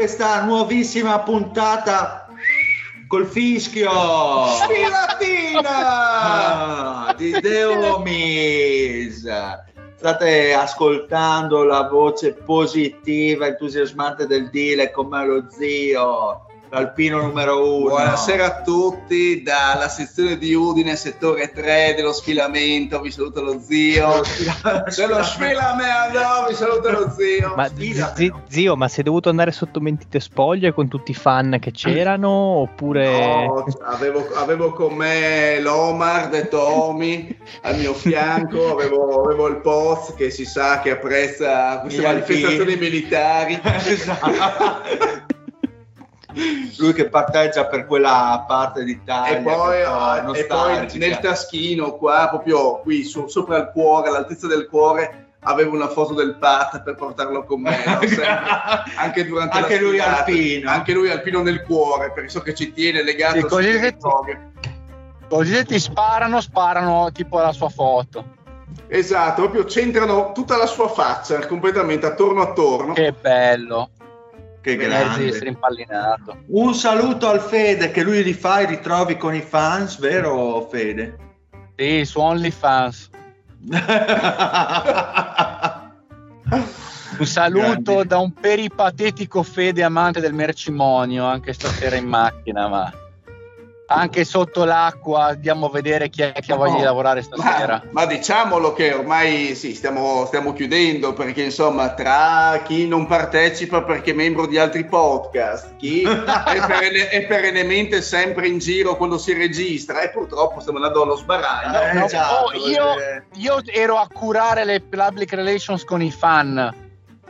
questa nuovissima puntata col fischio Filatina! di The Homies. State ascoltando la voce positiva, entusiasmante del Dile con me lo zio, l'alpino numero uno. Buonasera a tutti dalla sezione di Udine, settore 3 dello sfilamento. Vi saluta lo zio. dello sfilamento, vi saluta lo zio. Ma zi- zio, ma sei dovuto andare sotto mentite spoglie con tutti i fan che c'erano? Oppure. No, avevo, avevo con me l'Omar detto Omi al mio fianco, avevo, avevo il Poz che si sa che apprezza queste alpini. manifestazioni militari. Esatto. Lui che parteggia per quella parte d'Italia. e poi, fa e poi nel taschino qua proprio qui su- sopra il cuore all'altezza del cuore avevo una foto del Pat per portarlo con me anche durante Anche la lui sfilata. alpino. anche lui alpino nel cuore perché so che ci tiene legato Sì, così che- droghe. Così se ti sparano, sparano tipo la sua foto. esatto proprio centrano tutta la sua faccia completamente attorno attorno Che bello. Che grande. strimpallinato. Un saluto al Fede che lui li fa i ritrovi con i fans, vero Fede? Sì, su OnlyFans. Un saluto Grandi. da un peripatetico Fede amante del mercimonio, anche stasera in macchina, ma anche sotto l'acqua andiamo a vedere chi è che ha voglia di lavorare stasera. ma, ma diciamolo che ormai sì, stiamo, stiamo chiudendo perché insomma tra chi non partecipa perché è membro di altri podcast, chi è, perenne- è perennemente sempre in giro quando si registra e purtroppo stiamo andando allo sbaraglio. Eh, No, esatto, oh, io, eh. io ero a curare le public relations con i fan.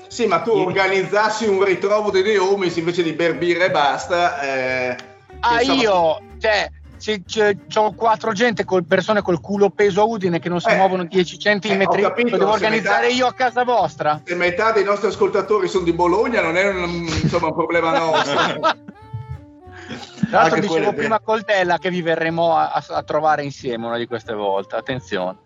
Sì, ma tu organizzassi un ritrovo dei Homies invece di berbire e basta. eh, Ah, insomma- io, cioè, se c'è, c'ho quattro gente con persone col culo peso a Udine che non si Eh, muovono 10 centimetri, eh, ho capito, lo devo organizzare metà- io a casa vostra. Se metà dei nostri ascoltatori sono di Bologna non è un, insomma, un problema nostro. Tra l'altro dicevo prima col Della che vi verremo a, a- a trovare insieme una di queste volte, attenzione.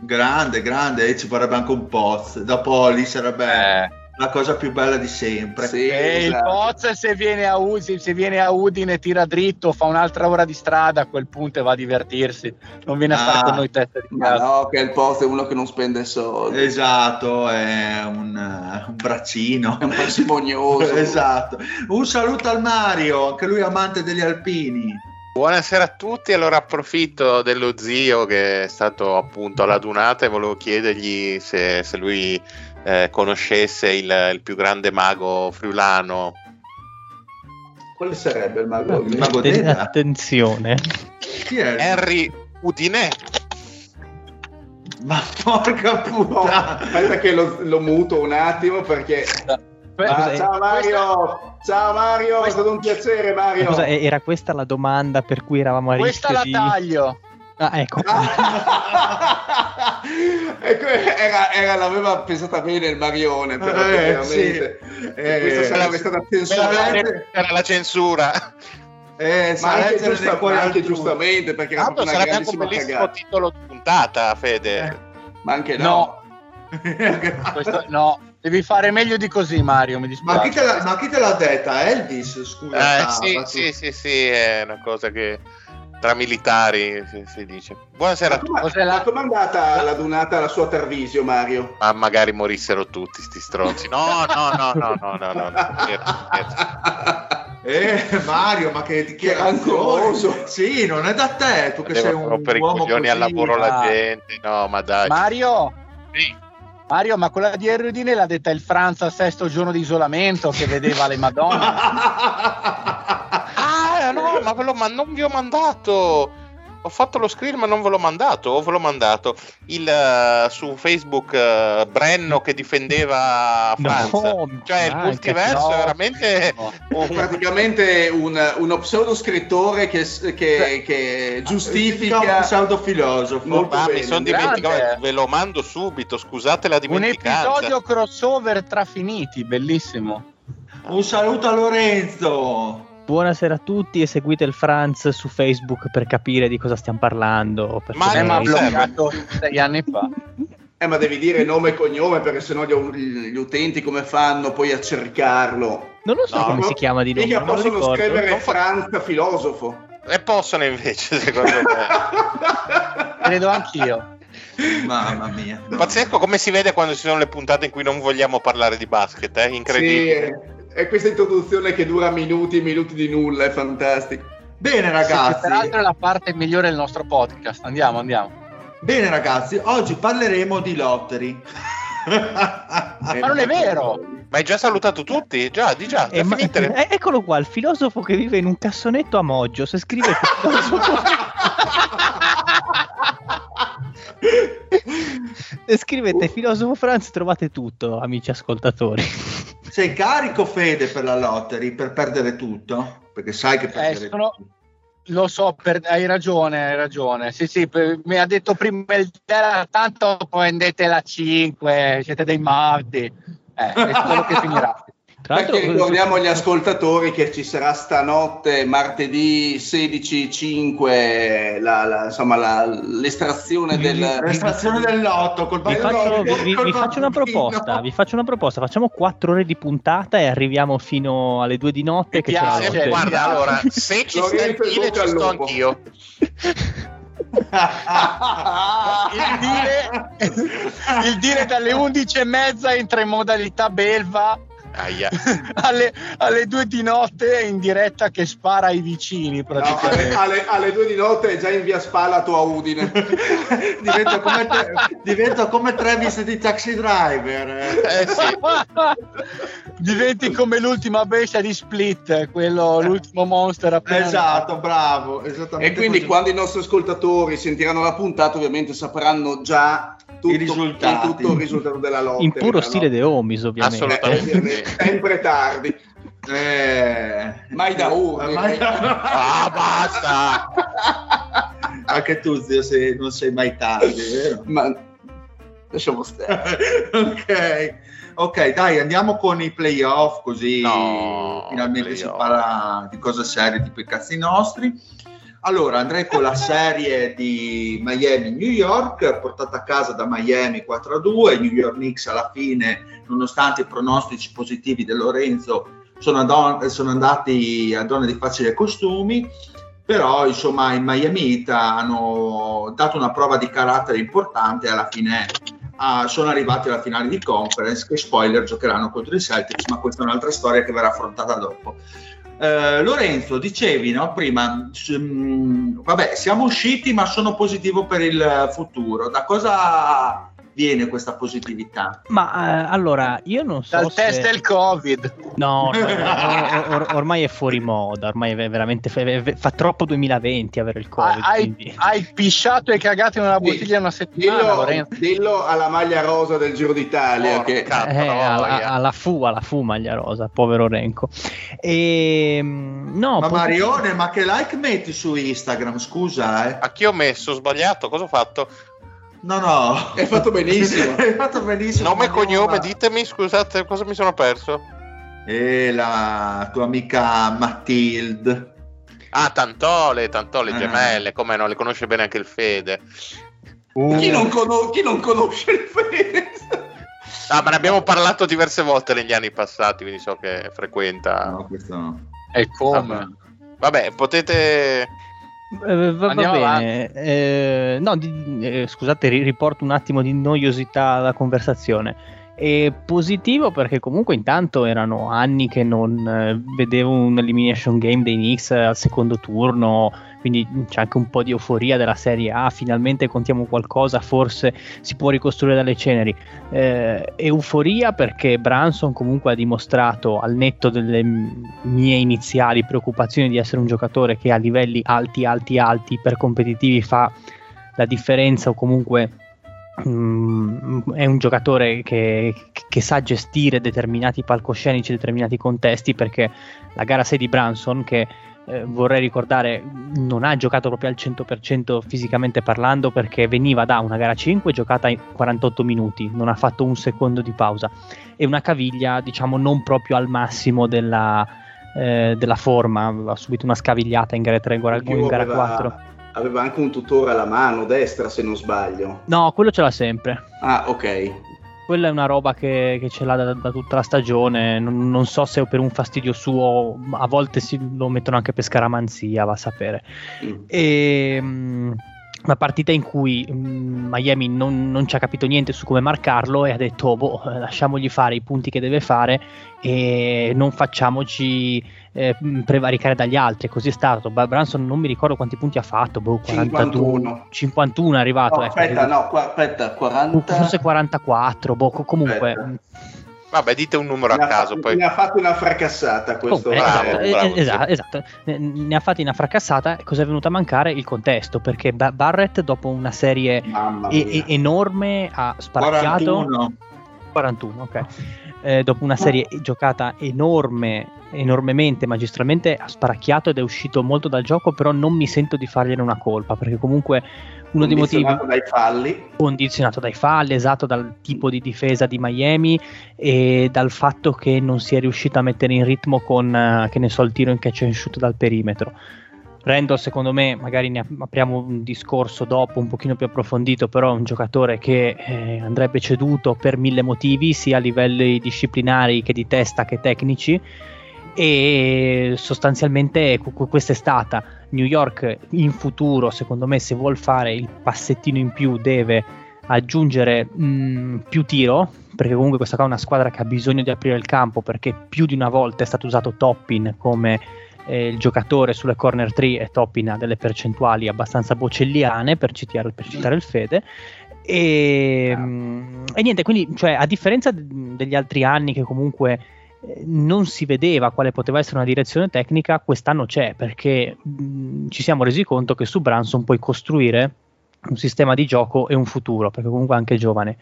grande, grande, e ci vorrebbe anche un poz. Dopo lì sarebbe Eh, la cosa più bella di sempre. Sì, e il esatto. Poz se viene, a Udine, se viene a Udine tira dritto, fa un'altra ora di strada a quel punto e va a divertirsi, non viene a stare Ah. con noi testa di Ma casa. no, che il post è uno che non spende soldi. Esatto, è un, eh, un braccino. È un parsimonioso. esatto. Un saluto al Mario, anche lui amante degli alpini. Buonasera a tutti, allora approfitto dello zio che è stato appunto alla dunata e volevo chiedergli se, se lui eh, conoscesse il, il più grande mago friulano. Quale sarebbe il mago? Il mago Atten- Deda? Attenzione. Chi è? Henry Udinè. Ma porca No, puttana. aspetta che lo, lo muto un attimo perché... Beh, Ah, scusa, ciao Mario! Ciao Mario, è stato un piacere Mario! Era questa la domanda per cui eravamo a Questa rischio la di... taglio. Ah, ecco. Ecco, era, era- l'aveva pensata bene il Marione, però Eh, veramente. Eh, questa sarebbe stata censurata. Era la censura. Eh, Ma anche, giusta- ma anche giustamente perché era Tanto proprio una sarebbe anche un grandissima bellissimo cagata. titolo di puntata, Fede. Ma anche no. No. Questo- no, devi fare meglio di così, Mario. Mi dispiace. Ma chi, te l'ha, ma chi te l'ha detta? Elvis? Scusa. Eh, Ah, sì, sì, sì, sì, è una cosa che tra militari si, si dice. Buonasera a tutti. Ma com'è andata la donata alla sua Tarvisio, Mario? Ma magari morissero tutti sti stronzi. No, no, no, no, no, no, no. Eh, Mario, ma che dichiarazione. Sì, non è da te, tu che sei un i uomo coglioni così. al lavoro la gente. No, ma dai. Mario, Sì. Mario, ma quella di Erudine l'ha detta il Franz al sesto giorno di isolamento che vedeva le Madonne. Ah, no, ma ve l'ho man- non vi ho mandato. Ho fatto lo screen, ma non ve l'ho mandato. O ve l'ho mandato il, eh, su Facebook eh, Brenno che difendeva Franz. No, cioè, il multiverso no. è veramente No. un- Praticamente un, uno pseudo scrittore che, che- che un giustifica pseudo filosofo. Ah, mi sono dimenticato, ve lo mando subito. Scusate la Un dimenticanza. episodio crossover tra finiti, bellissimo. Un saluto a Lorenzo. Buonasera a tutti e seguite il Franz su Facebook per capire di cosa stiamo parlando. Ma Eh, ma ha bloccato sei anni fa. Eh, ma devi dire nome e cognome perché sennò gli, gli utenti come fanno poi a cercarlo? Non lo so No, come no. si chiama di nome, possono scrivere Non fa- Franz filosofo. E possono invece, secondo me. Credo anch'io. Mamma mia. Pazzesco come si vede quando ci sono le puntate in cui non vogliamo parlare di basket, eh? Incredibile. Sì, è questa introduzione che dura minuti e minuti di nulla, è fantastico. Bene ragazzi, peraltro è la parte migliore del nostro podcast. Andiamo, andiamo. bene ragazzi, oggi parleremo di lottery. Ma non è vero! Ma hai già salutato tutti? Già, di già, Eh, è ma- eh, eccolo qua, il filosofo che vive in un cassonetto a Moggio. Se scrivete filosofo... Scrivete filosofo Franz trovate tutto, amici ascoltatori. Sei carico Fede per la lottery, per perdere tutto? Perché sai che Eh, perdere sono- tutto. Lo so, per- hai ragione, hai ragione. Sì, sì, per- mi ha detto prima il Della, tanto prendete la 5, siete dei mardi. Eh, è quello che finirà. Tra l'altro, Perché ricordiamo agli ascoltatori che ci sarà stanotte, martedì 16-5, la, la- insomma, la- l'estrazione del... L'estrazione del lotto col vi faccio, vi- col vi faccio una proposta, vi faccio una proposta, facciamo 4 ore di puntata e arriviamo fino alle 2 di notte che piace, lottery. guarda, allora, se ci sta il e bocca ci sto anch'io. Il dire, il dire dalle 11 e mezza entra in modalità belva Aia. alle, alle 2 di notte in diretta che spara ai vicini No, alle, praticamente. alle- alle due di notte è già in via Spalato a Udine. divento, come tre- divento come Travis di Taxi Driver. Eh sì. Diventi come l'ultima bestia di Split, quello, l'ultimo monster appena Esatto, bravo. Esattamente E quindi così. quando i nostri ascoltatori sentiranno la puntata, ovviamente sapranno già tutto, I risultati. tutto il risultato della lotta. In puro stile The Homies, ovviamente. Assolutamente. Sempre tardi. Eh, Mai da urne. Mai da- Ah, basta! Anche tu, zio, se non sei mai tardi, vero? Ma lasciamo stare. ok, ok, dai, andiamo con i playoff, così No, finalmente si playoff. parla di cose serie, tipo i cazzi nostri. Allora, andrei con la serie di Miami-New York, portata a casa da Miami 4-2. New York Knicks alla fine, nonostante i pronostici positivi di Lorenzo, sono, adon- sono andati a donne di facili costumi. Però, insomma, i Miami Heat hanno dato una prova di carattere importante e alla fine ah, sono arrivati alla finale di conference. Che spoiler giocheranno contro i Celtics, ma questa è un'altra storia che verrà affrontata dopo. Eh, Lorenzo, dicevi no, prima, s- mm, vabbè, siamo usciti, ma sono positivo per il futuro. Da cosa viene questa positività? Ma eh, allora, io non so Dal se... test del Covid. No, no, or- or- ormai è fuori moda, ormai è veramente fa, fa troppo 2020 avere il Covid. hai, quindi- hai pisciato e cagato in una Sì. bottiglia una settimana, Dillo, dillo alla maglia rosa del Giro d'Italia. Porca che Eh, alla, alla fu, alla fu maglia rosa, povero Renko. E, no, ma pos- Marione, ma che like metti su Instagram? Scusa, eh. A chi ho messo? Ho sbagliato? Cosa ho fatto? No, no. hai fatto benissimo. Hai fatto benissimo. Nome e cognome, ditemi, scusate, cosa mi sono perso? E la tua amica Matilde. Ah, Tantole, Tantole, Ah. gemelle, come no, le conosce bene anche il Fede. Chi, non cono- chi non conosce il Fede? Ah, ma ne abbiamo parlato diverse volte negli anni passati, quindi so che frequenta. No, questo no. E come? Vabbè, potete. Eh, va, va bene. Eh, no, di- eh, scusate, ri- riporto un attimo di noiosità alla conversazione. È positivo perché comunque intanto erano anni che non eh, vedevo un elimination game dei Knicks al secondo turno, quindi c'è anche un po' di euforia della Serie A, finalmente contiamo qualcosa, forse si può ricostruire dalle ceneri. Eh, euforia perché Branson comunque ha dimostrato al netto delle m- mie iniziali preoccupazioni di essere un giocatore che a livelli alti, alti, alti, per competitivi fa la differenza o comunque mm, è un giocatore che, che sa gestire determinati palcoscenici, determinati contesti perché la gara 6 di Branson che eh, vorrei ricordare non ha giocato proprio al 100% fisicamente parlando perché veniva da una gara 5 giocata in 48 minuti, non ha fatto un secondo di pausa e una caviglia diciamo non proprio al massimo della, eh, della forma, ha subito una scavigliata in gara 3 in gara, In gara aveva- 4. Aveva anche un tutore alla mano destra, se non sbaglio. No, quello ce l'ha sempre. Ah, ok. Quella è una roba che, che ce l'ha da, da tutta la stagione. Non, non so se per un fastidio suo, a volte si, lo mettono anche per scaramanzia, va a sapere. Mm. E, mm, una partita in cui mm, Miami non, non ci ha capito niente su come marcarlo e ha detto: boh, lasciamogli fare i punti che deve fare e non facciamoci eh, mm, prevaricare dagli altri. Così è stato. Ba- Branson non mi ricordo quanti punti ha fatto, boh, 42, 51. 51 è arrivato. No, ecco. aspetta, no, qua- aspetta, 40. Forse 44, boh, co- comunque. Aspetta. mm, Vabbè, dite un numero a Ne ha caso. fatto- Poi... Ne ha fatto una fracassata questo. Oh, eh, bravo, esatto, bravo, eh, esatto, esatto. Ne- ne ha fatti una fracassata. Cosa è venuto a mancare? Il contesto. Perché Ba- Barrett, dopo una serie e- enorme, ha sparacchiato 41. 41. Ok, Eh, dopo una serie giocata enorme, enormemente, magistralmente, ha sparacchiato ed è uscito molto dal gioco. Però non mi sento di fargliene una colpa. Perché comunque uno dei motivi Condizionato dai falli. condizionato dai falli, esatto, dal tipo di difesa di Miami e dal fatto che non si è riuscito a mettere in ritmo con, eh, che ne so, il tiro in catch and shoot dal perimetro. Randall, secondo me, magari ne ap- apriamo un discorso dopo un pochino più approfondito, però è un giocatore che eh, andrebbe ceduto per mille motivi, sia a livelli disciplinari che di testa che tecnici e sostanzialmente que- que- questa è stata New York in futuro secondo me se vuol fare il passettino in più deve aggiungere mh, più tiro perché comunque questa qua è una squadra che ha bisogno di aprire il campo perché più di una volta è stato usato Toppin come eh, il giocatore sulle corner 3 e Toppin ha delle percentuali abbastanza bocelliane per citare, per citare il Fede e, mh, e niente quindi cioè, a differenza degli altri anni che comunque eh, non si vedeva quale poteva essere una direzione tecnica, quest'anno c'è perché mh, ci siamo resi conto che su Branson puoi costruire un sistema di gioco e un futuro, perché comunque anche giovane.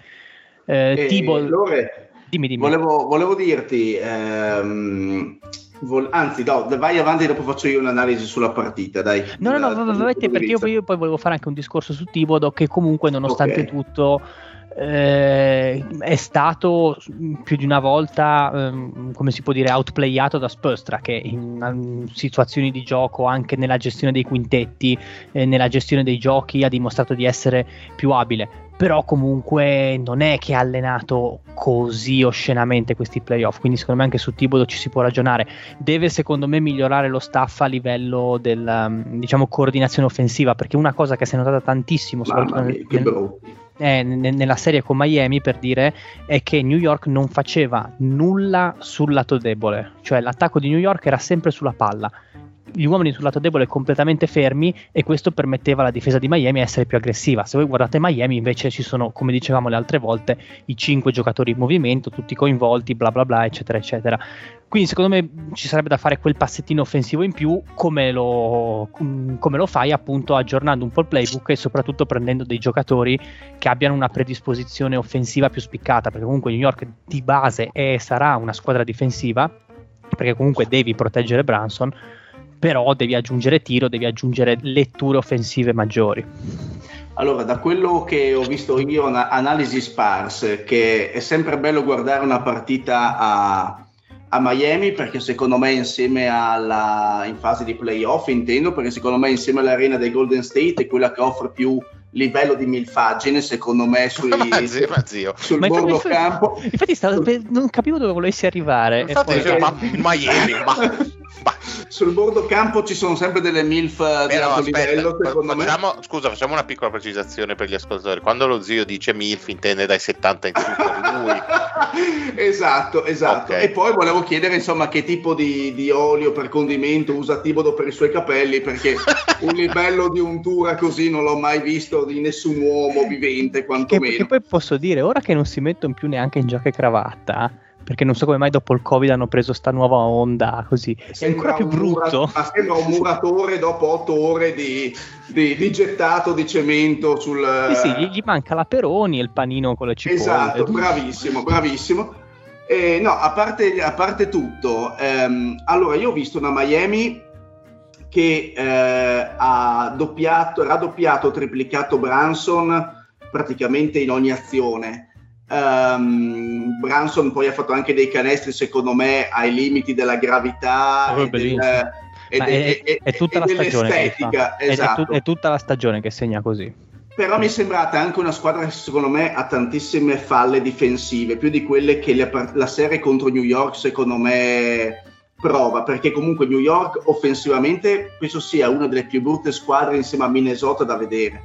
Eh, E Tibol- Lore, dimmi, dimmi. volevo, volevo dirti, ehm, vol- anzi, no, vai avanti, dopo faccio io un'analisi sulla partita. Dai. No, no, no, te, di perché io, io poi volevo fare anche un discorso su Tibodo che comunque nonostante Ok. tutto eh, è stato più di una volta, ehm, come si può dire, outplayato da Spustra che in, in situazioni di gioco, anche nella gestione dei quintetti, eh, nella gestione dei giochi, ha dimostrato di essere più abile. Però comunque non è che ha allenato così oscenamente questi playoff, quindi secondo me anche su Tibodo ci si può ragionare. Deve secondo me migliorare lo staff a livello della diciamo coordinazione offensiva, perché una cosa che si è notata tantissimo soprattutto mia, nel- eh, ne- nella serie con Miami per dire è che New York non faceva nulla sul lato debole, cioè l'attacco di New York era sempre sulla palla. Gli uomini sul lato debole completamente fermi e questo permetteva alla difesa di Miami essere più aggressiva. Se voi guardate Miami invece ci sono, come dicevamo le altre volte, i cinque giocatori in movimento, tutti coinvolti, bla bla bla, eccetera, eccetera. Quindi secondo me ci sarebbe da fare quel passettino offensivo in più come lo, come lo fai appunto aggiornando un po' il playbook e soprattutto prendendo dei giocatori che abbiano una predisposizione offensiva più spiccata, perché comunque New York di base è sarà una squadra difensiva, perché comunque devi proteggere Branson, però devi aggiungere tiro, devi aggiungere letture offensive maggiori. Allora, da quello che ho visto io, una analisi sparse, che è sempre bello guardare una partita a, a Miami, perché secondo me insieme alla, in fase di playoff, intendo, perché secondo me insieme all'arena dei Golden State è quella che offre più livello di milfaggine, secondo me, sui, zio, ma zio. sul Ma bordo infatti- campo. Infatti stavo- non capivo dove volessi arrivare. e Infatti, poi- cioè, ma Miami, ma, ma- Sul bordo campo ci sono sempre delle MILF di Però alto aspetta, livello, secondo me. facciamo, scusa, facciamo una piccola precisazione per gli ascoltatori. Quando lo zio dice MILF intende dai 70 in su per lui. esatto, esatto. Ok. E poi volevo chiedere insomma che tipo di, di olio per condimento usa Tibodo per i suoi capelli, perché un livello di untura così non l'ho mai visto di nessun uomo vivente, Che, quantomeno. che poi posso dire, ora che non si mettono più neanche in giacca e cravatta, perché non so come mai dopo il Covid hanno preso sta nuova onda così, è ancora più mura- brutto. ma sembra un muratore dopo otto ore di, di- di gettato di cemento sul... Sì, sì, gli, gli manca la Peroni e il panino con le cipolle. Esatto, bravissimo, bravissimo. Eh, no, a parte, a parte tutto, ehm, allora io ho visto una Miami che eh, ha doppiato, raddoppiato, triplicato Branson praticamente in ogni azione. Ehm, Branson poi ha fatto anche dei canestri, secondo me, ai limiti della gravità Oh, e, e de- è, è tutta la stagione. È- Esatto. è tutta la stagione che segna così. Però mi è sembrata anche una squadra che secondo me ha tantissime falle difensive, più di quelle che la, la serie contro New York secondo me prova, perché comunque New York offensivamente penso sia una delle più brutte squadre insieme a Minnesota da vedere,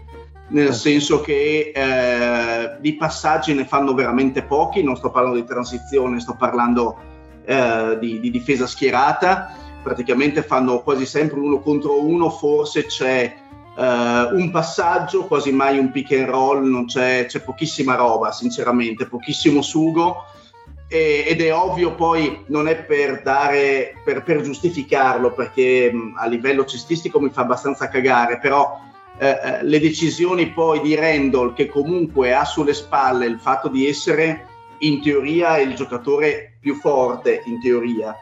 nel Eh. senso che eh, di passaggi ne fanno veramente pochi, non sto parlando di transizione, sto parlando eh, di, di difesa schierata, praticamente fanno quasi sempre uno contro uno, forse c'è eh, un passaggio, quasi mai un pick and roll, non c'è, c'è pochissima roba, sinceramente, pochissimo sugo. E- ed è ovvio poi non è per dare per, per giustificarlo perché mh, a livello cestistico mi fa abbastanza cagare però eh, eh, le decisioni poi di Randall che comunque ha sulle spalle il fatto di essere in teoria il giocatore più forte in teoria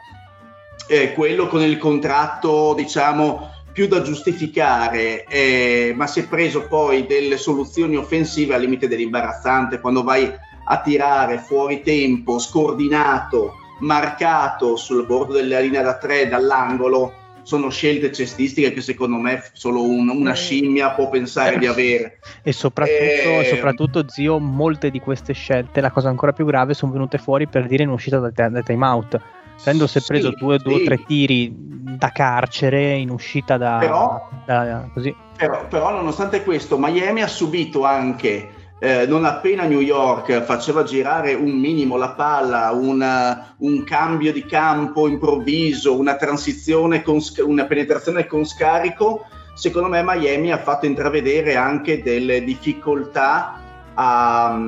eh, quello con il contratto diciamo più da giustificare, eh, ma si è preso poi delle soluzioni offensive al limite dell'imbarazzante quando vai a tirare fuori tempo, scordinato, marcato sul bordo della linea da tre dall'angolo. Sono scelte cestistiche che secondo me solo un- una scimmia può pensare di avere. E soprattutto, Eh, soprattutto, zio, molte di queste scelte, la cosa ancora più grave, sono venute fuori per dire in uscita dal, dal time out. Rendo si è Sì, preso due o sì. tre tiri da carcere in uscita da, Però- da- così. Però, però nonostante questo, Miami ha subito anche, eh, non appena New York faceva girare un minimo la palla, una- un cambio di campo improvviso, una transizione, con, una penetrazione con scarico, secondo me Miami ha fatto intravedere anche delle difficoltà a,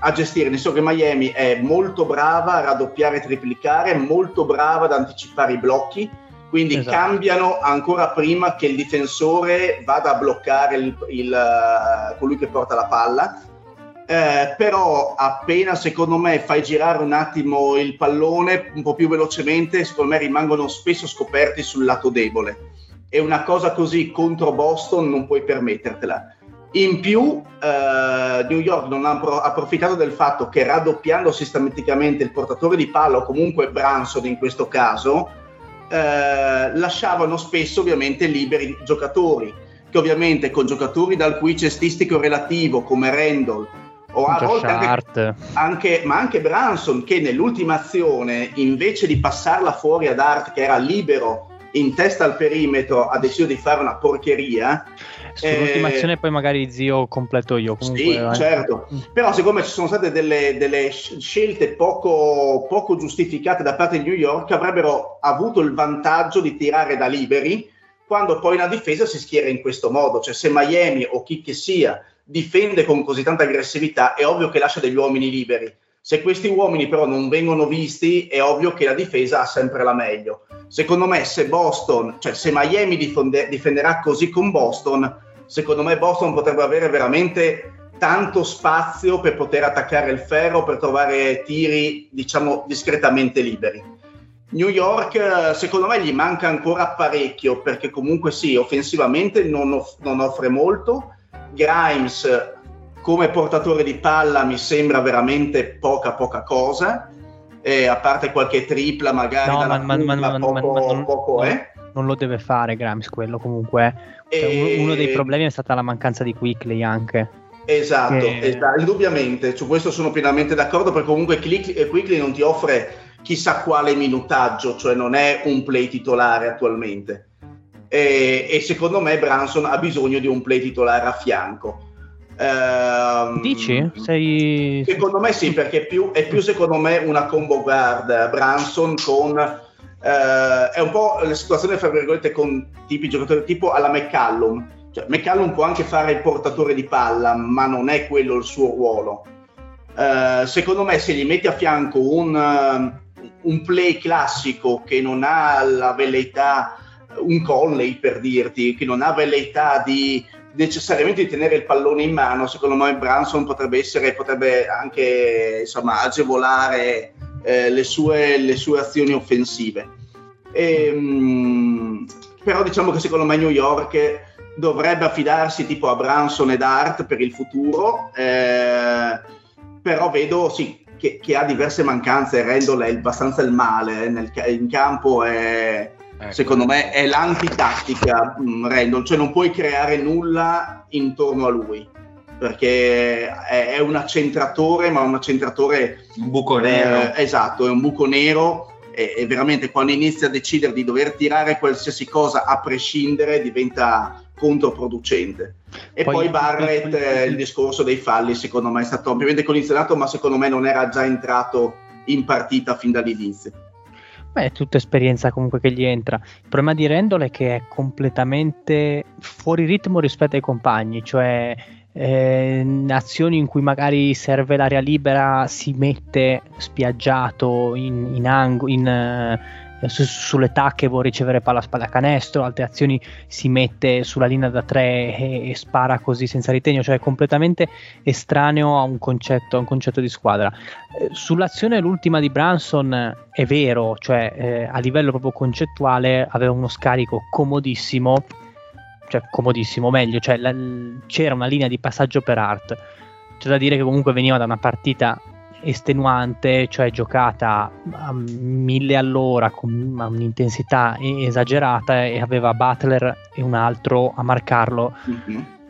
a gestire. Nel senso che Miami è molto brava a raddoppiare e triplicare, molto brava ad anticipare i blocchi, quindi Esatto. cambiano ancora prima che il difensore vada a bloccare il, il, eh, colui che porta la palla. Eh, però appena secondo me fai girare un attimo il pallone un po' più velocemente, secondo me rimangono spesso scoperti sul lato debole. E una cosa così contro Boston non puoi permettertela. In più, eh, New York non ha appro- approfittato del fatto che raddoppiando sistematicamente il portatore di palla, o comunque Branson in questo caso, eh, lasciavano spesso ovviamente liberi giocatori, che ovviamente con giocatori dal cui cestistico relativo come Randall o a volte anche, anche- ma anche Branson che nell'ultima azione invece di passarla fuori ad Art che era libero in testa al perimetro ha deciso di fare una porcheria Sull'ultima eh, azione poi magari zio completo io. Comunque, sì, eh. certo. Però secondo me ci sono state delle, delle sc- scelte poco, poco giustificate da parte di New York avrebbero avuto il vantaggio di tirare da liberi quando poi la difesa si schiera in questo modo. Cioè se Miami o chi che sia difende con così tanta aggressività è ovvio che lascia degli uomini liberi. Se questi uomini però non vengono visti è ovvio che la difesa ha sempre la meglio. Secondo me se Boston, cioè se Miami difende- difenderà così con Boston, secondo me Boston potrebbe avere veramente tanto spazio per poter attaccare il ferro, per trovare tiri, diciamo, discretamente liberi. New York, eh, secondo me, gli manca ancora parecchio, perché comunque sì, offensivamente non, off- non offre molto. Grimes, come portatore di palla, mi sembra veramente poca, poca cosa. Eh, a parte qualche tripla magari No, ma- ma- ma- poco, ma non- poco non- eh. non lo deve fare Grimes quello comunque. Cioè, E- uno, dei problemi è stata la mancanza di Quickly anche. Esatto, Che- esatto, indubbiamente, su questo sono pienamente d'accordo perché comunque Quickly non ti offre chissà quale minutaggio, cioè non è un play titolare attualmente. E, e secondo me Branson ha bisogno di un play titolare a fianco. Ehm, Dici? Sei... Secondo me sì, perché è più, è più secondo me una combo guard Branson con eh, è un po' la situazione fra virgolette con tipi giocatori tipo alla McCallum. Cioè, McCallum può anche fare il portatore di palla, ma non è quello il suo ruolo. Eh, secondo me, se gli metti a fianco un, un play classico che non ha la velleità, un Conley per dirti, che non ha velleità di necessariamente di tenere il pallone in mano, secondo me Branson potrebbe essere, potrebbe anche insomma, agevolare eh, le, sue, le sue azioni offensive. Ehm, però diciamo che secondo me New York dovrebbe affidarsi tipo a Branson ed Hart per il futuro, eh, però vedo sì, che, che ha diverse mancanze, Randall è abbastanza il male, eh, nel, in campo è, Ecco. secondo me è l'antitattica mh, Randall, cioè non puoi creare nulla intorno a lui perché è, è un accentratore, ma un accentratore Un buco nero. eh, esatto, è un buco nero e, e veramente quando inizia a decidere di dover tirare qualsiasi cosa a prescindere diventa controproducente. E poi, Poi- Barrett, eh, il discorso dei falli, secondo me è stato ovviamente collizionato, ma secondo me non era già entrato in partita fin dall'inizio. Beh, è tutta esperienza comunque che gli entra. Il problema di Randall è che è completamente fuori ritmo rispetto ai compagni, cioè eh, azioni in cui magari serve l'area libera si mette spiaggiato in, in ango- in, eh, su- sulle tacche vuole ricevere palla spalla canestro, altre azioni si mette sulla linea da tre e, e spara così senza ritegno, cioè è completamente estraneo a un concetto, a un concetto di squadra. Eh, sull'azione l'ultima di Branson è vero, cioè eh, a livello proprio concettuale aveva uno scarico comodissimo, cioè comodissimo, meglio, cioè la- c'era una linea di passaggio per Art. C'è da dire che comunque veniva da una partita estenuante, cioè giocata a mille all'ora con un'intensità esagerata e aveva Butler e un altro a marcarlo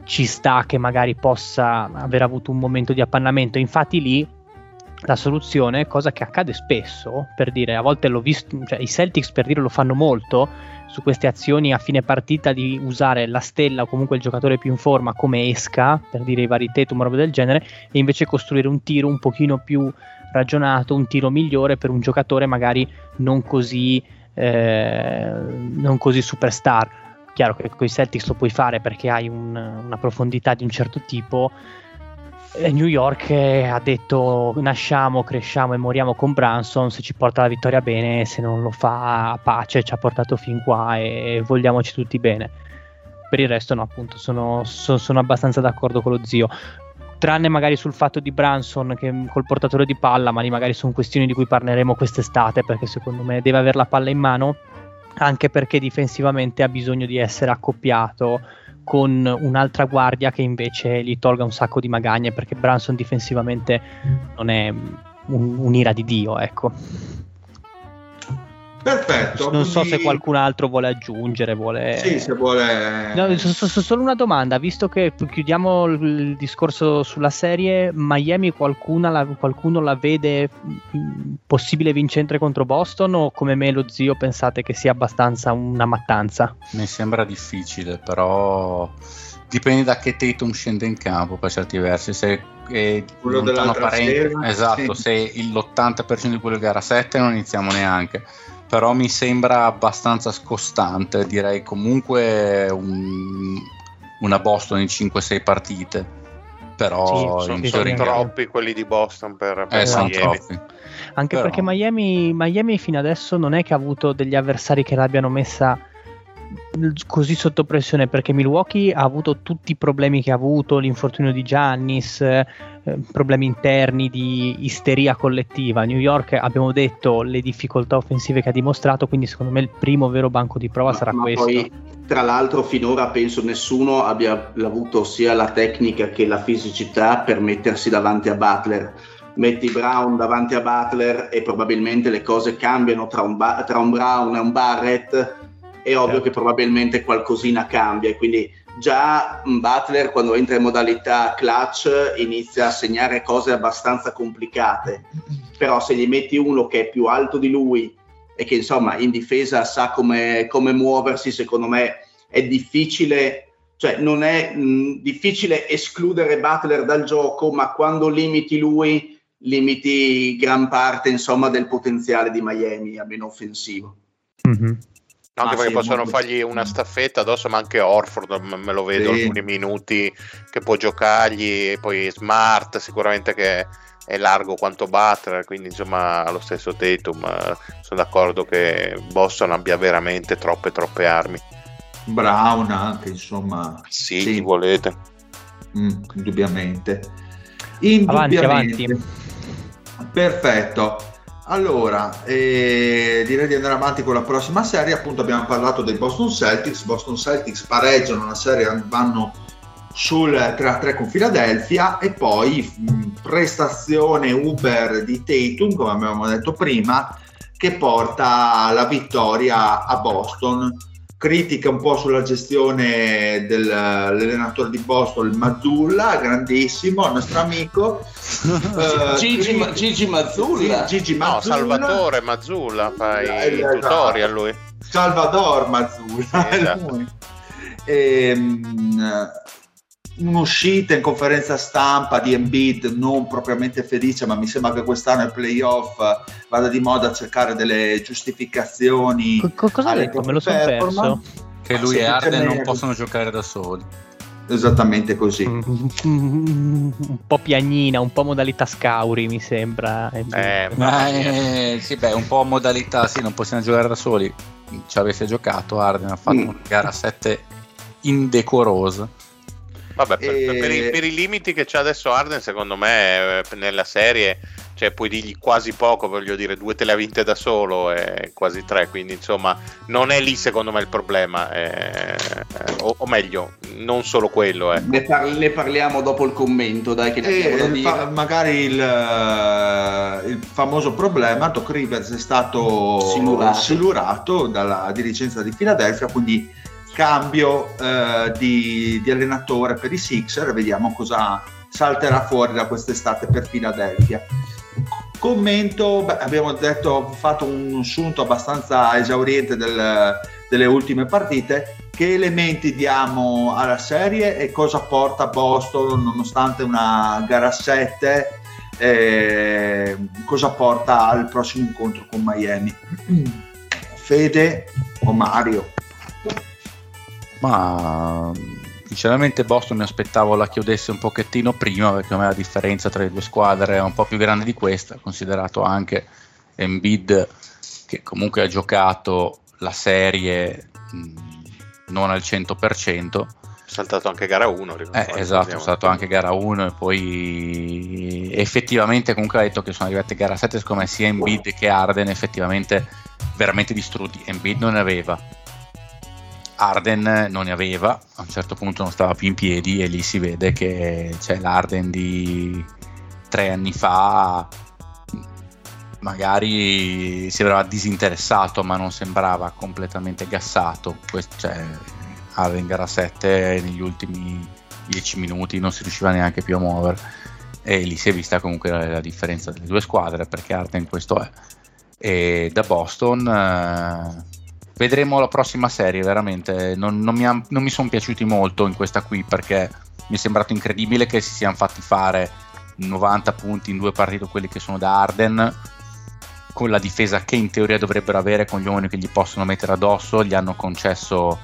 ci sta che magari possa aver avuto un momento di appannamento. Infatti lì la soluzione, cosa che accade spesso, per dire, a volte l'ho visto, cioè i Celtics per dire lo fanno molto su queste azioni a fine partita di usare la stella o comunque il giocatore più in forma come esca, per dire i vari Tatum o roba del genere, e invece costruire un tiro un pochino più ragionato, un tiro migliore per un giocatore magari non così, eh, non così superstar chiaro che con i Celtics lo puoi fare perché hai un- una profondità di un certo tipo. E New York eh, ha detto nasciamo, cresciamo e moriamo con Branson, se ci porta la vittoria bene, se non lo fa a pace, ci ha portato fin qua e vogliamoci tutti bene. Per il resto no, appunto, sono, so- sono abbastanza d'accordo con lo zio. Tranne magari sul fatto di Branson che col portatore di palla, ma lì magari sono questioni di cui parleremo quest'estate perché secondo me deve avere la palla in mano anche perché difensivamente ha bisogno di essere accoppiato con un'altra guardia che invece gli tolga un sacco di magagne perché Branson difensivamente non è un- un'ira di Dio, ecco. Perfetto. Non so quindi- se qualcun altro vuole aggiungere, vuole... Sì, se vuole. No, so- so- so- solo una domanda, visto che chiudiamo il discorso sulla serie, Miami qualcuna la- qualcuno la vede possibile vincente contro Boston o come me lo zio pensate che sia abbastanza una mattanza? Mi sembra difficile, però dipende da che Tatum scende in campo per certi versi. Se è Quello dell'altra parente- sera, esatto, sì. se il- l'80% di quello che era 7 non iniziamo neanche. Però mi sembra abbastanza scostante, direi comunque un- una Boston in 5-6 partite. Però Sì, sono, sono troppi quelli di Boston per, per Eh, Miami. troppi. Anche Però- perché Miami, Miami fino adesso non è che ha avuto degli avversari che l'abbiano messa così sotto pressione perché Milwaukee ha avuto tutti i problemi che ha avuto, l'infortunio di Giannis, eh, problemi interni di isteria collettiva. New York abbiamo detto le difficoltà offensive che ha dimostrato, quindi secondo me il primo vero banco di prova Ma- sarà ma questo. Poi, tra l'altro, finora penso nessuno abbia avuto sia la tecnica che la fisicità per mettersi davanti a Butler. Metti Brown davanti a Butler e probabilmente le cose cambiano tra un, Ba- tra un Brown e un Barrett è ovvio certo. che probabilmente qualcosina cambia e quindi già Butler quando entra in modalità clutch inizia a segnare cose abbastanza complicate, però se gli metti uno che è più alto di lui e che insomma in difesa sa come, come muoversi, secondo me è difficile cioè non è mh, difficile escludere Butler dal gioco, ma quando limiti lui, limiti gran parte insomma, del potenziale di Miami, almeno offensivo. Mm-hmm. Anche ah, perché sì, possono molto... fargli una staffetta addosso, ma anche Orford me lo vedo sì. alcuni minuti che può giocargli, poi Smart sicuramente che è largo quanto Butler, quindi insomma allo stesso Tatum sono d'accordo che Boston abbia veramente troppe troppe armi. Brown anche, insomma. Sì, sì. volete. Mm, indubbiamente. Indubbiamente. Avanti, avanti. Perfetto. Allora, eh, direi di andare avanti con la prossima serie. Appunto, abbiamo parlato dei Boston Celtics. Boston Celtics pareggiano la serie, vanno sul 3-3 con Philadelphia e poi mh, prestazione Uber di Tatum, come abbiamo detto prima, che porta alla vittoria a Boston critica un po' sulla gestione dell'allenatore di Boston, il Mazzulla, grandissimo, il nostro amico. uh, Gigi, Ma, Gigi, Mazzulla. Gigi Mazzulla. No, Salvatore Mazzulla, fai eh, il tutorial lui. Salvador Mazzulla. Esatto. e, un'uscita in conferenza stampa di Embiid non propriamente felice, ma mi sembra che quest'anno ai playoff vada di moda a cercare delle giustificazioni. Co- cosa ha detto? Me lo sono perso. Che lui e Arden non possono giocare da soli. Esattamente così. un po' piagnina, un po' modalità scauri mi sembra. Eh, eh, sì, beh, un po' modalità, sì, non possiamo giocare da soli. Ci avesse giocato Arden, ha fatto mm. una gara 7 indecorosa. Vabbè, per, e... per, i, per, i, limiti che c'è adesso Arden, secondo me, eh, nella serie, cioè, puoi dirgli quasi poco, voglio dire, due te le ha vinte da solo e quasi tre, quindi insomma, non è lì secondo me il problema, eh, o, o, meglio, non solo quello. Eh. Ne, par- ne, parliamo dopo il commento, dai, che e, fa- magari il, uh, il, famoso problema, Doc Rivers è stato simulato, simulato dalla dirigenza di Philadelphia, quindi cambio eh, di, di, allenatore per i Sixer vediamo cosa salterà fuori da quest'estate per Philadelphia. Commento, beh, abbiamo detto, fatto un assunto abbastanza esauriente del, delle ultime partite. Che elementi diamo alla serie e cosa porta Boston nonostante una gara 7? Eh, cosa porta al prossimo incontro con Miami? Fede o Mario? Ma sinceramente Boston mi aspettavo la chiudesse un pochettino prima perché a me la differenza tra le due squadre è un po' più grande di questa, considerato anche Embiid che comunque ha giocato la serie mh, non al 100%. Saltato anche gara 1. Eh, esatto, è saltato anche gara 1 e poi effettivamente comunque ha detto che sono arrivate gara 7, secondo me sia Embiid che Arden effettivamente veramente distrutti. Embiid non ne aveva, Arden non ne aveva, a un certo punto non stava più in piedi e lì si vede che c'è l'Arden di tre anni fa, magari sembrava disinteressato ma non sembrava completamente gassato, Questo, cioè, Arden gara 7 negli ultimi 10 minuti non si riusciva neanche più a muovere e lì si è vista comunque la, la differenza delle due squadre perché Arden questo è. E da Boston... Eh, vedremo la prossima serie, veramente. Non, non mi, mi sono piaciuti molto in questa qui perché mi è sembrato incredibile che si siano fatti fare 90 punti in due partite, quelli che sono da Arden, con la difesa che in teoria dovrebbero avere, con gli uomini che gli possono mettere addosso, gli hanno concesso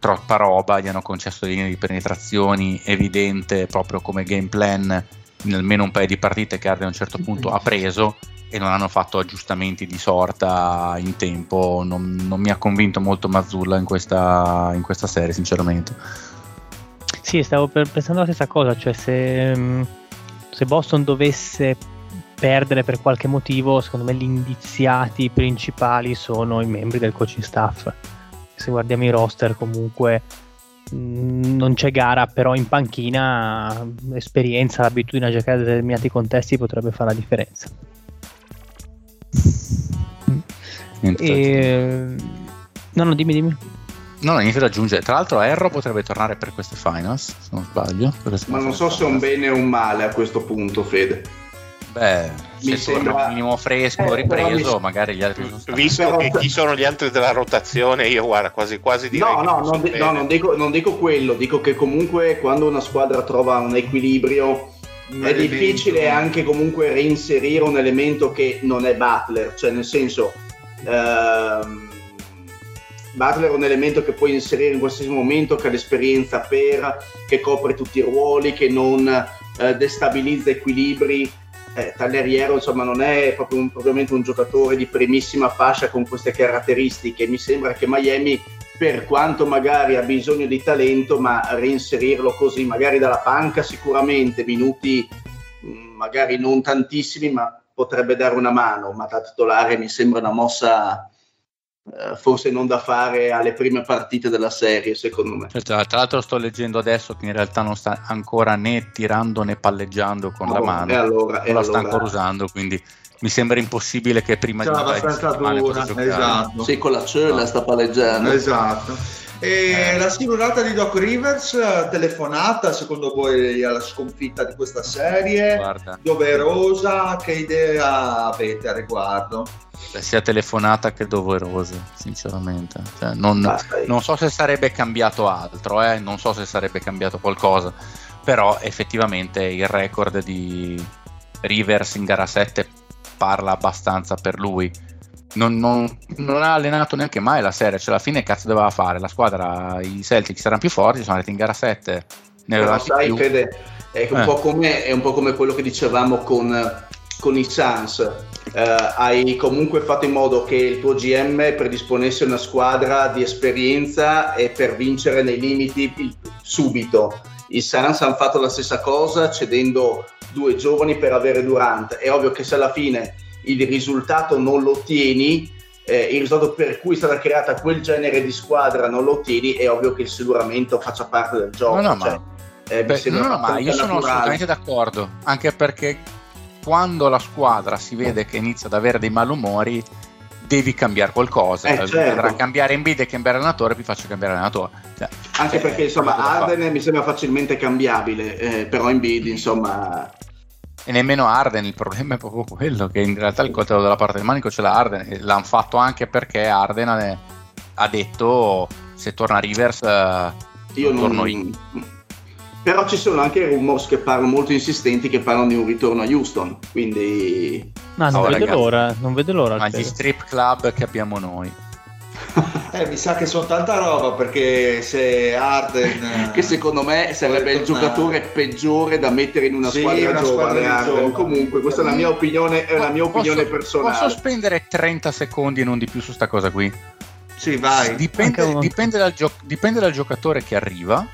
troppa roba, gli hanno concesso linee di penetrazioni evidente proprio come game plan in almeno un paio di partite che Arden a un certo punto ha preso e non hanno fatto aggiustamenti di sorta in tempo. Non, non mi ha convinto molto Mazzulla in questa, in questa, serie, sinceramente. Sì, stavo pensando la stessa cosa, cioè se, mm, se Boston dovesse perdere per qualche motivo, secondo me gli indiziati principali sono i membri del coaching staff. Se guardiamo i roster comunque non c'è gara, però in panchina esperienza, abitudine a giocare in determinati contesti potrebbe fare la differenza. E, No, no, dimmi, dimmi. No, no, niente da aggiungere. Tra l'altro, Erro potrebbe tornare per queste finals, se non sbaglio. Ma non so se è un bene o un male a questo punto, Fede. Beh, mi se sembra un minimo fresco, eh, ripreso, mi... magari gli altri sono Visto però... che chi sono gli altri della rotazione, io guarda, quasi quasi direi No, no, non, di- no non, dico, non, dico, quello, dico che comunque quando una squadra trova un equilibrio un è elemento. difficile anche comunque reinserire un elemento che non è Butler, cioè nel senso ehm, Butler è un elemento che puoi inserire in qualsiasi momento, che ha l'esperienza per, che copre tutti i ruoli, che non eh, destabilizza equilibri eh, Tagliariero insomma non è proprio un, propriamente un giocatore di primissima fascia con queste caratteristiche. Mi sembra che Miami per quanto magari ha bisogno di talento ma reinserirlo così magari dalla panca sicuramente minuti mm, magari non tantissimi ma potrebbe dare una mano. Ma da titolare mi sembra una mossa eh, forse non da fare alle prime partite della serie, secondo me. Certo, tra l'altro sto leggendo adesso che in realtà non sta ancora né tirando né palleggiando con oh, la mano, e allora, non la sta ancora usando, quindi mi sembra impossibile che prima C'è di abbastanza dura, esatto. Sì, con la cella no. sta palleggiando. Esatto. E eh. la singolata di Doc Rivers, telefonata secondo voi alla sconfitta di questa serie? Guarda. Doverosa? Che idea avete a riguardo? sia telefonata che doverosa, sinceramente. Cioè, non, non, so se sarebbe cambiato altro, eh? non so se sarebbe cambiato qualcosa, però effettivamente il record di Rivers in gara 7 parla abbastanza per lui. Non, non, non, ha allenato neanche mai la serie, cioè alla fine cazzo doveva fare? La squadra, i Celtics erano più forti, sono andati in gara 7. Ne Però sai più. Fede, è un, eh. come, è un, po come, quello che dicevamo con, con i Suns eh, hai comunque fatto in modo che il tuo GM predisponesse una squadra di esperienza e per vincere nei limiti subito. I Suns hanno fatto la stessa cosa cedendo due giovani per avere Durant. È ovvio che se alla fine il risultato non lo ottieni, eh, il risultato per cui è stata creata quel genere di squadra non lo ottieni, è ovvio che il seguramento faccia parte del gioco. No, no, cioè, ma, eh, beh, no, no, ma io sono assolutamente d'accordo, anche perché quando la squadra si vede che inizia ad avere dei malumori, devi cambiare qualcosa. Eh, certo. cambiare in bid e cambiare allenatore, più facile cambiare allenatore. Cioè, Anche eh, perché insomma Arden mi sembra facilmente cambiabile, eh, però in bid insomma. E nemmeno Arden, il problema è proprio quello che in realtà il coltello della parte del manico ce l'ha Arden, l'hanno fatto anche perché Arden ha, ha detto se torna Rivers eh, io non, torno in. Però ci sono anche rumors che parlano molto insistenti che parlano di un ritorno a Houston quindi no, non, oh, vedo l'ora, non vedo l'ora ma gli strip club che abbiamo noi eh, mi sa che sono tanta roba perché se Arden che secondo me sarebbe il giocatore peggiore da mettere in una sì, squadra una giovane, squadra giovane. comunque questa è la mia opinione, è la mia opinione posso, personale. posso spendere 30 secondi e non di più su sta cosa qui? sì vai. Dipende, dipende, dal, gio- dipende dal giocatore che arriva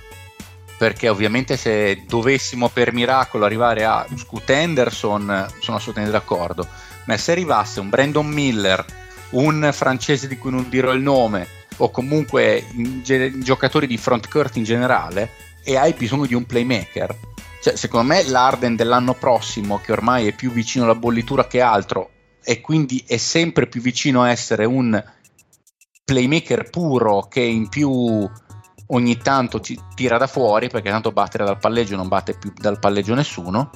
perché ovviamente se dovessimo per miracolo arrivare a Scoot Henderson sono assolutamente d'accordo, ma se arrivasse un Brandon Miller, un francese di cui non dirò il nome, o comunque ge- giocatori di frontcourt in generale, e hai bisogno di un playmaker, cioè, secondo me l'Arden dell'anno prossimo, che ormai è più vicino alla bollitura che altro, e quindi è sempre più vicino a essere un playmaker puro che in più ogni tanto ci tira da fuori perché tanto battere dal palleggio non batte più dal palleggio nessuno.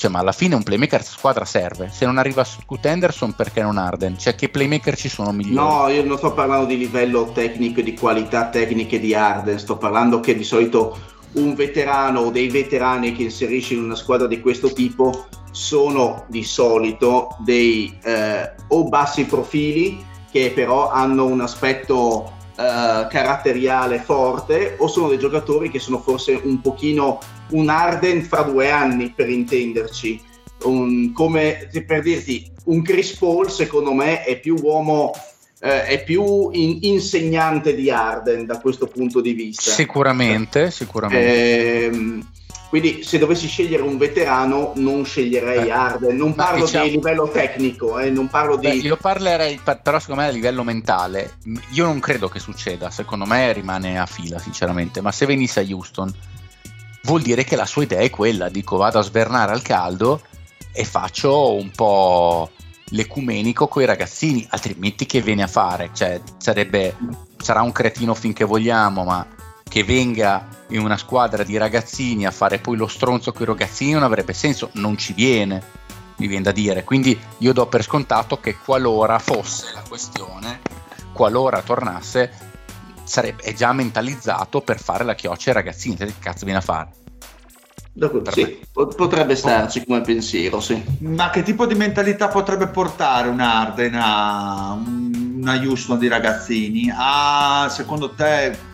Cioè, ma alla fine un playmaker squadra serve. Se non arriva Scoot Henderson, perché non Arden? Cioè, che playmaker ci sono migliori? No, io non sto parlando di livello tecnico di qualità tecniche di Arden, sto parlando che di solito un veterano o dei veterani che inserisci in una squadra di questo tipo sono di solito dei eh, o bassi profili che però hanno un aspetto uh, caratteriale forte o sono dei giocatori che sono forse un pochino un Arden fra due anni per intenderci. Un, come per dirti un Chris Paul secondo me è più uomo eh, è più in, insegnante di Arden da questo punto di vista. Sicuramente sicuramente. Eh, quindi se dovessi scegliere un veterano non sceglierei Beh, Arden, non parlo diciamo, di livello tecnico, eh, non parlo Beh, di... Io parlerei, però secondo me a livello mentale, io non credo che succeda, secondo me rimane a fila sinceramente, ma se venisse a Houston vuol dire che la sua idea è quella, dico vado a svernare al caldo e faccio un po' l'ecumenico con i ragazzini, altrimenti che viene a fare? Cioè, sarebbe, sarà un cretino finché vogliamo, ma che venga in una squadra di ragazzini a fare poi lo stronzo con i ragazzini non avrebbe senso, non ci viene, mi viene da dire. Quindi io do per scontato che qualora fosse la questione, qualora tornasse, sarebbe, è già mentalizzato per fare la chioccia ai ragazzini, che cazzo viene a fare? Sì, potrebbe starci come pensiero, sì. Ma che tipo di mentalità potrebbe portare un Arden a una Houston di ragazzini? A, secondo te,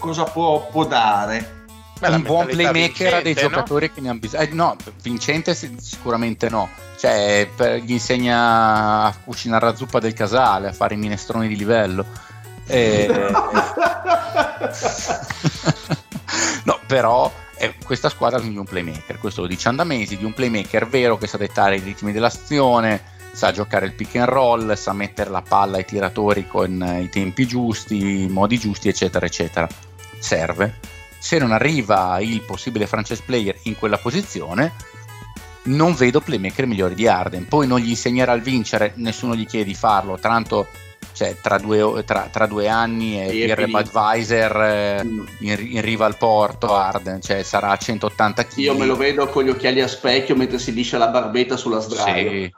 cosa può, può dare? Beh, un buon playmaker ha dei no? giocatori che ne hanno bisogno. Eh, no, vincente sicuramente no. Cioè, per, gli insegna a cucinare la zuppa del casale, a fare i minestroni di livello. E... no, però eh, questa squadra ha bisogno di un playmaker, questo lo dice Andamesi, di un playmaker vero che sa dettare i ritmi dell'azione, sa giocare il pick and roll, sa mettere la palla ai tiratori con eh, i tempi giusti, i modi giusti, eccetera, eccetera. Serve. Se non arriva il possibile franchise player in quella posizione, non vedo playmaker migliori di Arden. Poi non gli insegnerà il vincere, nessuno gli chiede di farlo, tanto cioè tra due, tra, tra due anni e Pierre Advisor eh, mm. in, in, riva al porto Arden, cioè sarà a 180 kg. Io me lo vedo con gli occhiali a specchio mentre si liscia la barbetta sulla sdraio. Sì,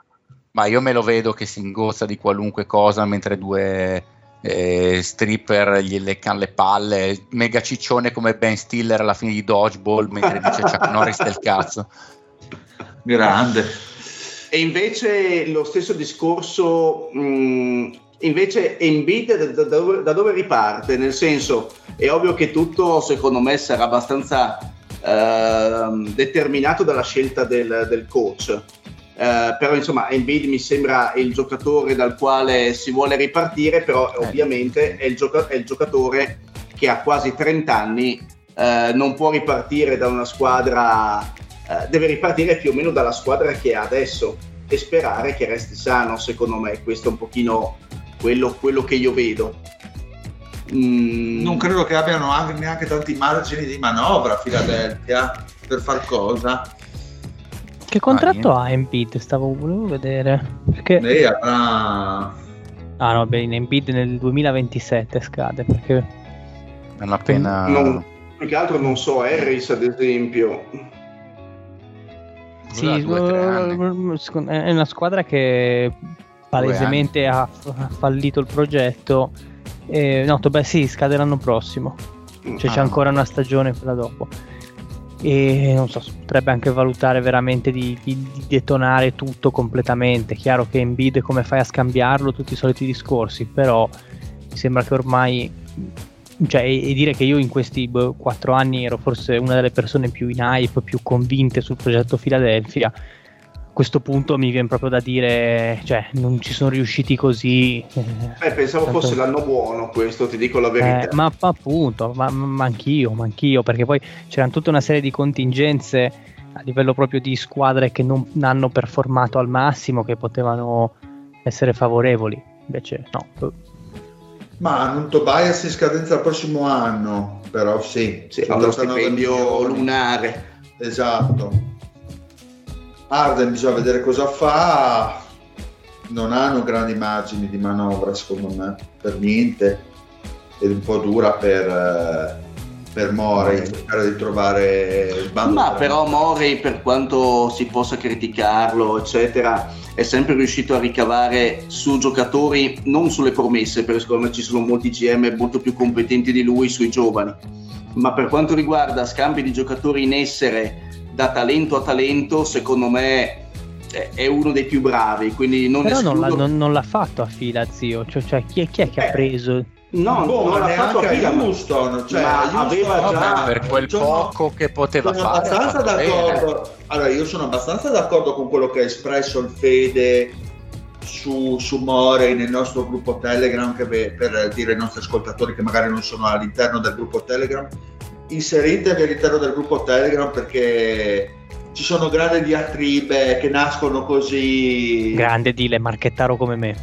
ma io me lo vedo che si ingozza di qualunque cosa mentre due eh, stripper gli leccano le palle, mega ciccione come Ben Stiller alla fine di Dodgeball mentre dice Chuck Norris del cazzo. Grande. E invece lo stesso discorso mh, mm, Invece Embiid da, da, dove, da, dove, riparte? Nel senso, è ovvio che tutto secondo me sarà abbastanza eh, determinato dalla scelta del, del coach. Eh, però insomma Embiid mi sembra il giocatore dal quale si vuole ripartire, però eh. ovviamente è il, gioca- è il, giocatore che ha quasi 30 anni, eh, non può ripartire da una squadra, eh, deve ripartire più o meno dalla squadra che ha adesso e sperare che resti sano, secondo me questo è un pochino quello, quello che io vedo. Mm. Non credo che abbiano anche, neanche tanti margini di manovra Philadelphia per far cosa. Che contratto ah, ha Embiid? Stavo volevo vedere. Perché... Lei avrà... Ah no, beh, in Embiid nel 2027 scade perché... Non appena... Non, più che altro non so, Harris ad esempio. Sì, è una squadra che palesemente ha, ha, fallito il progetto. Eh, no, beh sì, scade l'anno prossimo. Cioè ah. c'è ancora una stagione quella dopo. E non so, potrebbe anche valutare veramente di, di, di detonare tutto completamente. Chiaro che in bid come fai a scambiarlo, tutti i soliti discorsi, però mi sembra che ormai cioè, e, dire che io in questi boh, quattro anni ero forse una delle persone più in hype, più convinte sul progetto Philadelphia, questo punto mi viene proprio da dire, cioè, non ci sono riusciti così. Eh, pensavo tanto... fosse l'anno buono questo, ti dico la verità. Eh, ma, ma, appunto, ma, ma, anch'io, ma anch'io, perché poi c'erano tutta una serie di contingenze a livello proprio di squadre che non hanno performato al massimo, che potevano essere favorevoli. Invece no. Ma non Tobias in scadenza il prossimo anno, però sì. Sì, ha lo stipendio lunare. Esatto Arden bisogna vedere cosa fa, non hanno grandi margini di manovra secondo me, per niente, ed un po' dura per, eh, per Mori cercare di trovare il bando. Ma però Mori, per quanto si possa criticarlo, eccetera, è sempre riuscito a ricavare su giocatori, non sulle promesse, perché secondo me ci sono molti GM molto più competenti di lui sui giovani. Ma per quanto riguarda scambi di giocatori in essere da talento a talento, secondo me è uno dei più bravi. Quindi non Però escludo... non, l'ha, non, non, l'ha, fatto a fila, zio. Cioè, cioè chi, è, chi, è, che eh, ha preso? No, boh, non l'ha fatto a fila. Houston, cioè, ma Houston, aveva già per quel sono, poco che poteva sono fare. Abbastanza d'accordo. Allora, io sono abbastanza d'accordo con quello che ha espresso il Fede su, su Morey nel nostro gruppo Telegram, che per dire ai nostri ascoltatori che magari non sono all'interno del gruppo Telegram, inseritevi all'interno del gruppo Telegram perché ci sono grandi diatribe che nascono così. Grande dile, marchettaro come me.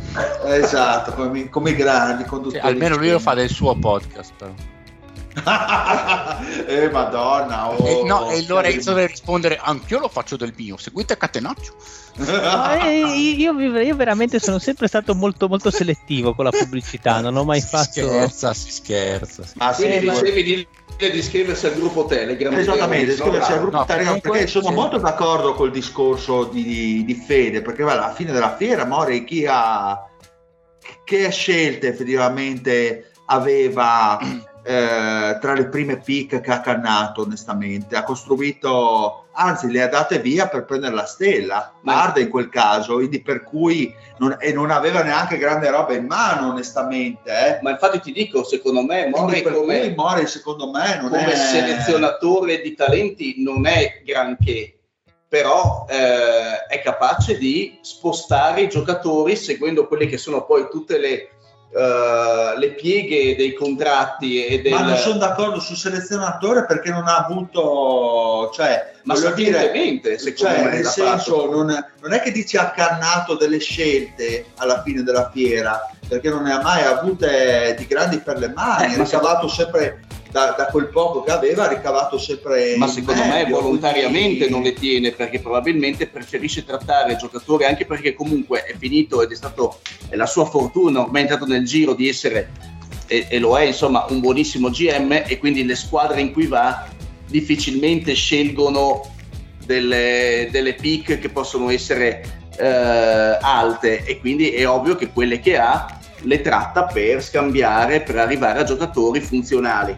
Eh, esatto, come, come i grandi conduttori. Sì, almeno lui lo fa del suo podcast, però. eh madonna oh, e, no, e Lorenzo deve rispondere anch'io lo faccio del mio seguite Catenaccio eh, io, io, veramente sono sempre stato molto molto selettivo con la pubblicità non ho mai si fatto scherza si scherza ah, sì, quindi dicevi di di iscriversi al gruppo Telegram. Esattamente, iscriversi al gruppo no, Telegram perché sono sì. molto d'accordo col discorso di, di Fede, perché alla fine della fiera Mori chi ha che scelte effettivamente aveva eh, tra le prime pick che ha cannato onestamente ha costruito anzi le ha date via per prendere la stella Marda in quel caso quindi per cui non, e non aveva neanche grande roba in mano onestamente eh. ma infatti ti dico secondo me Mori come, Mori, secondo me non come è... selezionatore di talenti non è granché però eh, è capace di spostare i giocatori seguendo quelle che sono poi tutte le Uh, le pieghe dei contratti e del... ma non sono d'accordo sul selezionatore perché non ha avuto cioè ma sapientemente secondo cioè, me nel senso non, non, è che dici ha cannato delle scelte alla fine della fiera perché non ne ha mai avute di grandi per le mani eh, ha ricavato sempre da, da, quel poco che aveva ha ricavato sempre ma secondo meglio, me volontariamente quindi... non le tiene perché probabilmente preferisce trattare il giocatore anche perché comunque è finito ed è stato è la sua fortuna ormai è entrato nel giro di essere e, e, lo è insomma un buonissimo GM e quindi le squadre in cui va difficilmente scelgono delle, delle pick che possono essere eh, alte. E quindi è ovvio che quelle che ha le tratta per scambiare per arrivare a giocatori funzionali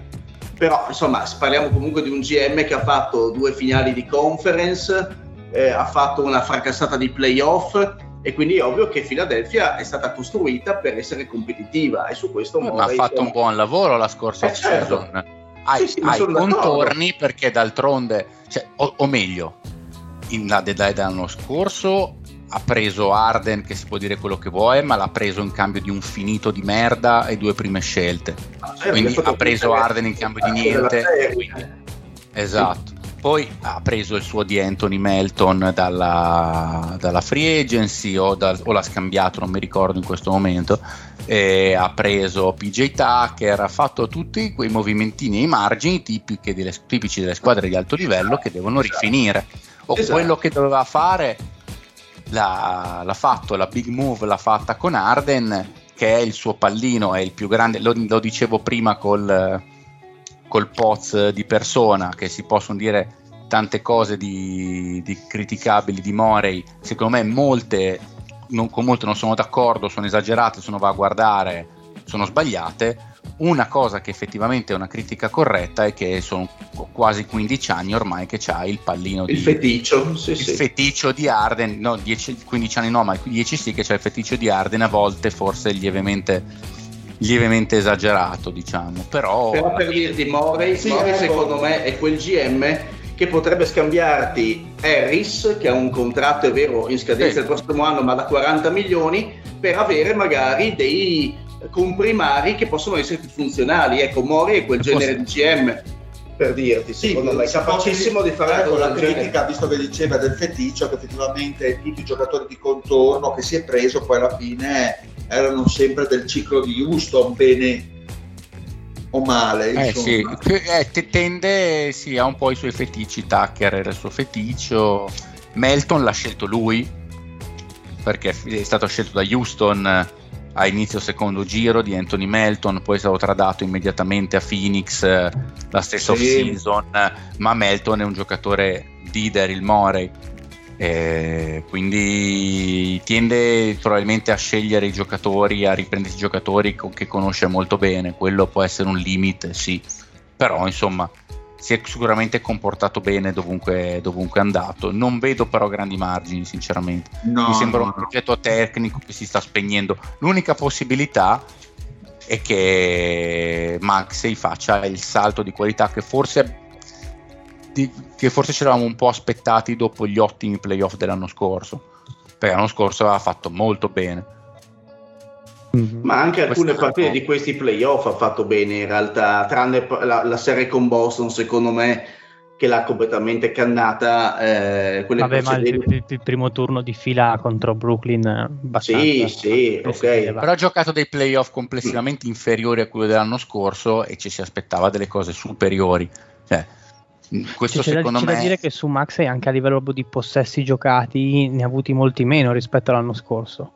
però insomma parliamo comunque di un GM che ha fatto due finali di conference, eh, ha fatto una fracassata di playoff e quindi è ovvio che Philadelphia è stata costruita per essere competitiva e su questo eh, ma ha fatto un buon lavoro la scorsa eh, certo. season hai, sì, sì, hai contorni d'accordo. perché d'altronde cioè, o, o, meglio in la deadline dell'anno scorso ha preso Arden, che si può dire quello che vuoi, ma l'ha preso in cambio di un finito di merda e due prime scelte. Ah, quindi ha preso Arden in cambio di niente. Quindi, esatto. Poi ha preso il suo di Anthony Melton dalla, dalla free agency o, da, o, l'ha scambiato, non mi ricordo in questo momento. Ha preso PJ Tucker, ha fatto tutti quei movimentini ai margini tipici delle, tipici delle squadre di alto livello che devono rifinire. O esatto. quello che doveva fare l'ha, l'ha fatto, la big move l'ha fatta con Arden, che è il suo pallino, è il più grande, lo, lo dicevo prima col, col Poz di persona, che si possono dire tante cose di, di criticabili di Morey, secondo me molte, non, con molte non sono d'accordo, sono esagerate, sono va a guardare, sono sbagliate, una cosa che effettivamente è una critica corretta è che sono quasi 15 anni ormai che c'ha il pallino il di, feticcio, sì, il sì. feticcio di Arden, no 10, 15 anni no ma 10 sì che c'è il feticcio di Arden a volte forse lievemente, lievemente esagerato diciamo però, però per dirti Morey, sì, Morey ecco. secondo me è quel GM che potrebbe scambiarti Harris che ha un contratto è vero in scadenza sì. il prossimo anno ma da 40 milioni per avere magari dei comprimari che possono essere più funzionali. Ecco, Mori è quel genere di GM per dirti, sì, secondo me è capacissimo di fare ecco, la critica, visto che diceva del feticcio, che effettivamente tutti i giocatori di contorno che si è preso poi alla fine erano sempre del ciclo di Houston, bene o male. Eh sì, eh, tende sì, ha un po' i suoi feticci, Tucker era il suo feticcio, Melton l'ha scelto lui, perché è stato scelto da Houston a inizio secondo giro di Anthony Melton, poi è stato tradato immediatamente a Phoenix eh, la stessa sì. off-season, ma Melton è un giocatore di Daryl Morey, eh, quindi tende probabilmente a scegliere i giocatori, a riprendersi i giocatori che conosce molto bene, quello può essere un limite, sì, però insomma si è sicuramente comportato bene dovunque, dovunque è andato. Non vedo però grandi margini, sinceramente. No, Mi sembra no, un progetto tecnico che si sta spegnendo. L'unica possibilità è che Maxey faccia il salto di qualità che forse, di, che forse ci eravamo un po' aspettati dopo gli ottimi playoff dell'anno scorso. Perché l'anno scorso aveva fatto molto bene Mm-hmm. Ma anche alcune partite di questi playoff ha fatto bene in realtà, tranne la, la, serie con Boston, secondo me, che l'ha completamente cannata eh, Vabbè, ma il, il- il primo turno di fila contro Brooklyn abbastanza Sì, sì, ok. Però ha giocato dei playoff complessivamente inferiori a quello dell'anno scorso e ci si aspettava delle cose superiori. Cioè, questo C'è, c'è da- secondo c'è me da dire che su Maxey anche a livello di possessi giocati ne ha avuti molti meno rispetto all'anno scorso.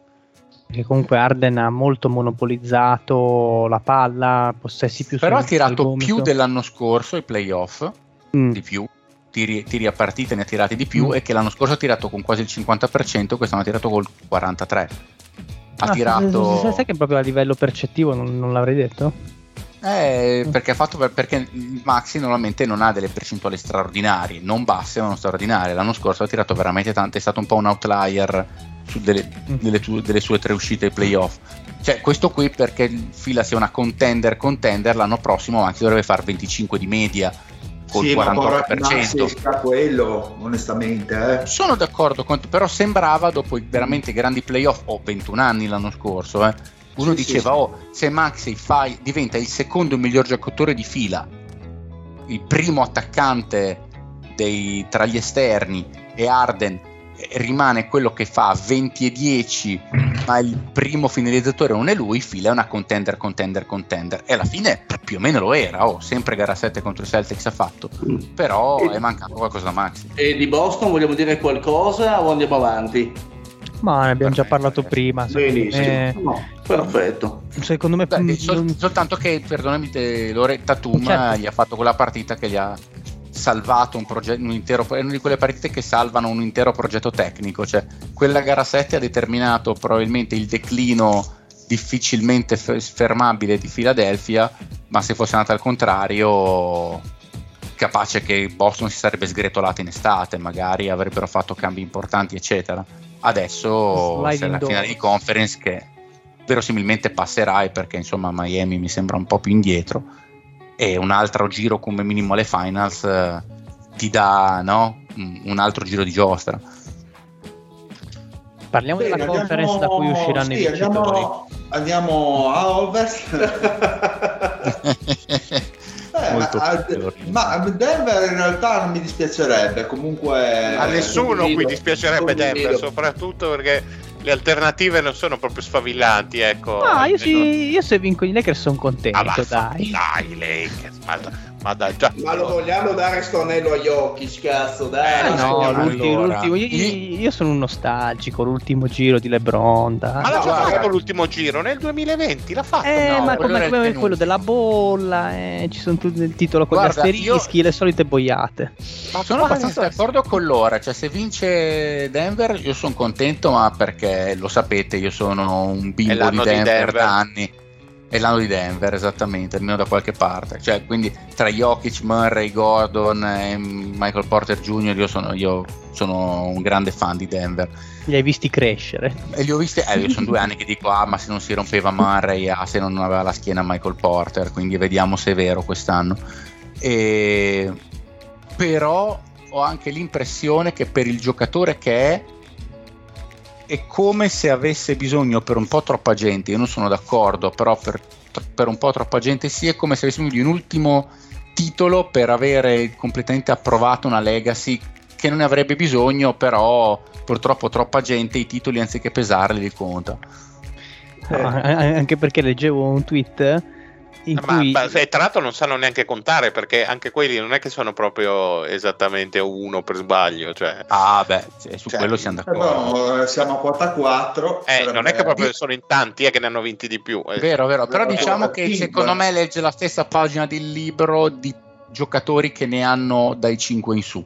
Perché comunque Arden ha molto monopolizzato la palla, possessi più però ha tirato più dell'anno scorso ai playoff, Mm. di più, tiri, tiri a partita ne ha tirati di più Mm. e che l'anno scorso ha tirato con quasi il 50%, quest'anno ha tirato col 43%. Ha Ah, tirato... sai- Sai che proprio a livello percettivo non, non l'avrei detto? Eh, perché, ha fatto per- perché il Maxi normalmente non ha delle percentuali straordinarie, non basse ma non straordinarie. L'anno scorso ha tirato veramente tante, è stato un po' un outlier su delle, Mm. delle tu- delle sue tre uscite ai playoff. Cioè, questo qui perché il Fila sia una contender contender, l'anno prossimo Maxi dovrebbe fare 25 di media col Sì, ma porra- 48%. Maxi sta quello, onestamente. Eh. Sono d'accordo con te, però sembrava dopo i veramente grandi playoff, ho 21 anni l'anno scorso, eh, uno Sì, diceva, sì. oh, se Maxey fai- diventa il secondo miglior giocatore di fila, il primo attaccante dei- tra gli esterni e Arden eh, rimane quello che fa 20 e 10 ma il primo finalizzatore non è lui fila è una contender contender contender e alla fine più o meno lo era oh, sempre gara 7 contro i Celtics ha fatto però E- è mancato qualcosa da Maxi E di Boston vogliamo dire qualcosa o andiamo avanti? Ma ne abbiamo già Perfetto, parlato perfetto. prima. Benissimo. me, No, perfetto. secondo me Beh, mm, sol- non- soltanto che, perdonami, te- Loretta Tum Certo. gli ha fatto quella partita che gli ha salvato un progetto, un intero, è una di quelle partite che salvano un intero progetto tecnico, cioè quella gara 7 ha determinato probabilmente il declino difficilmente f- fermabile di Philadelphia, ma se fosse andata al contrario capace che Boston si sarebbe sgretolata in estate, magari avrebbero fatto cambi importanti, eccetera. Adesso Sliding c'è la finale di conference che verosimilmente passerai perché insomma Miami mi sembra un po' più indietro e un altro giro come minimo alle finals eh, ti dà no? un un altro giro di giostra. parliamo Bene, della conference da cui usciranno sì, i vincitori. andiamo, andiamo a ovest. Eh, Molto ma, piccolo. ma Denver in realtà non mi dispiacerebbe comunque A nessuno qui dispiacerebbe Denver, soprattutto perché le alternative non sono proprio sfavillanti. Ecco. Ah, io, sì, io se vinco i Lakers sono contento, Ah, dai. dai, Lakers, ma, dai, già. Ma lo vogliamo dare sto anello agli occhi, cazzo, dai. Eh, no, l'ultimo, allora. l'ultimo- io, io- io sono un nostalgico, l'ultimo giro di LeBron. dai. Ma l'ha già fatto l'ultimo giro nel 2020, l'ha fatto. Eh, no, ma quello come, penultimo. quello della bolla, eh, ci sono tutti il titolo con Guarda, gli asterischi, le solite boiate. Ma Sono abbastanza d'accordo con Lora, cioè se vince Denver io sono contento, ma perché lo sapete, io sono un bimbo di l'anno di Denver, Denver. da anni. È l'anno di Denver, esattamente, almeno da qualche parte. Cioè, quindi tra Jokic, Murray, Gordon e Michael Porter Jr. io sono, io sono un grande fan di Denver. Li hai visti crescere. E li ho visti, eh, io sono due anni che dico, ah, ma se non si rompeva Murray, ah, se non aveva la schiena Michael Porter, quindi vediamo se è vero quest'anno. E... Però ho anche l'impressione che per il giocatore che è, è come se avesse bisogno per un po' troppa gente, io non sono d'accordo, però per, per un po' troppa gente sì, è come se avesse bisogno di un ultimo titolo per avere completamente approvato una legacy che non ne avrebbe bisogno, però purtroppo troppa gente i titoli anziché pesarli li conta. Eh. No, a- a- anche perché leggevo un tweet in Ma, cui ma- e tra l'altro non sanno neanche contare perché anche quelli non è che sono proprio esattamente uno per sbaglio. Cioè, Ah, beh, su Cioè, quello siamo d'accordo. no, siamo a quota 4 eh, non è che proprio sono in tanti eh, che ne hanno vinti di più. eh. Vero, vero, però Vero, diciamo che Cinque. secondo me legge la stessa pagina del libro di giocatori che ne hanno dai 5 in su.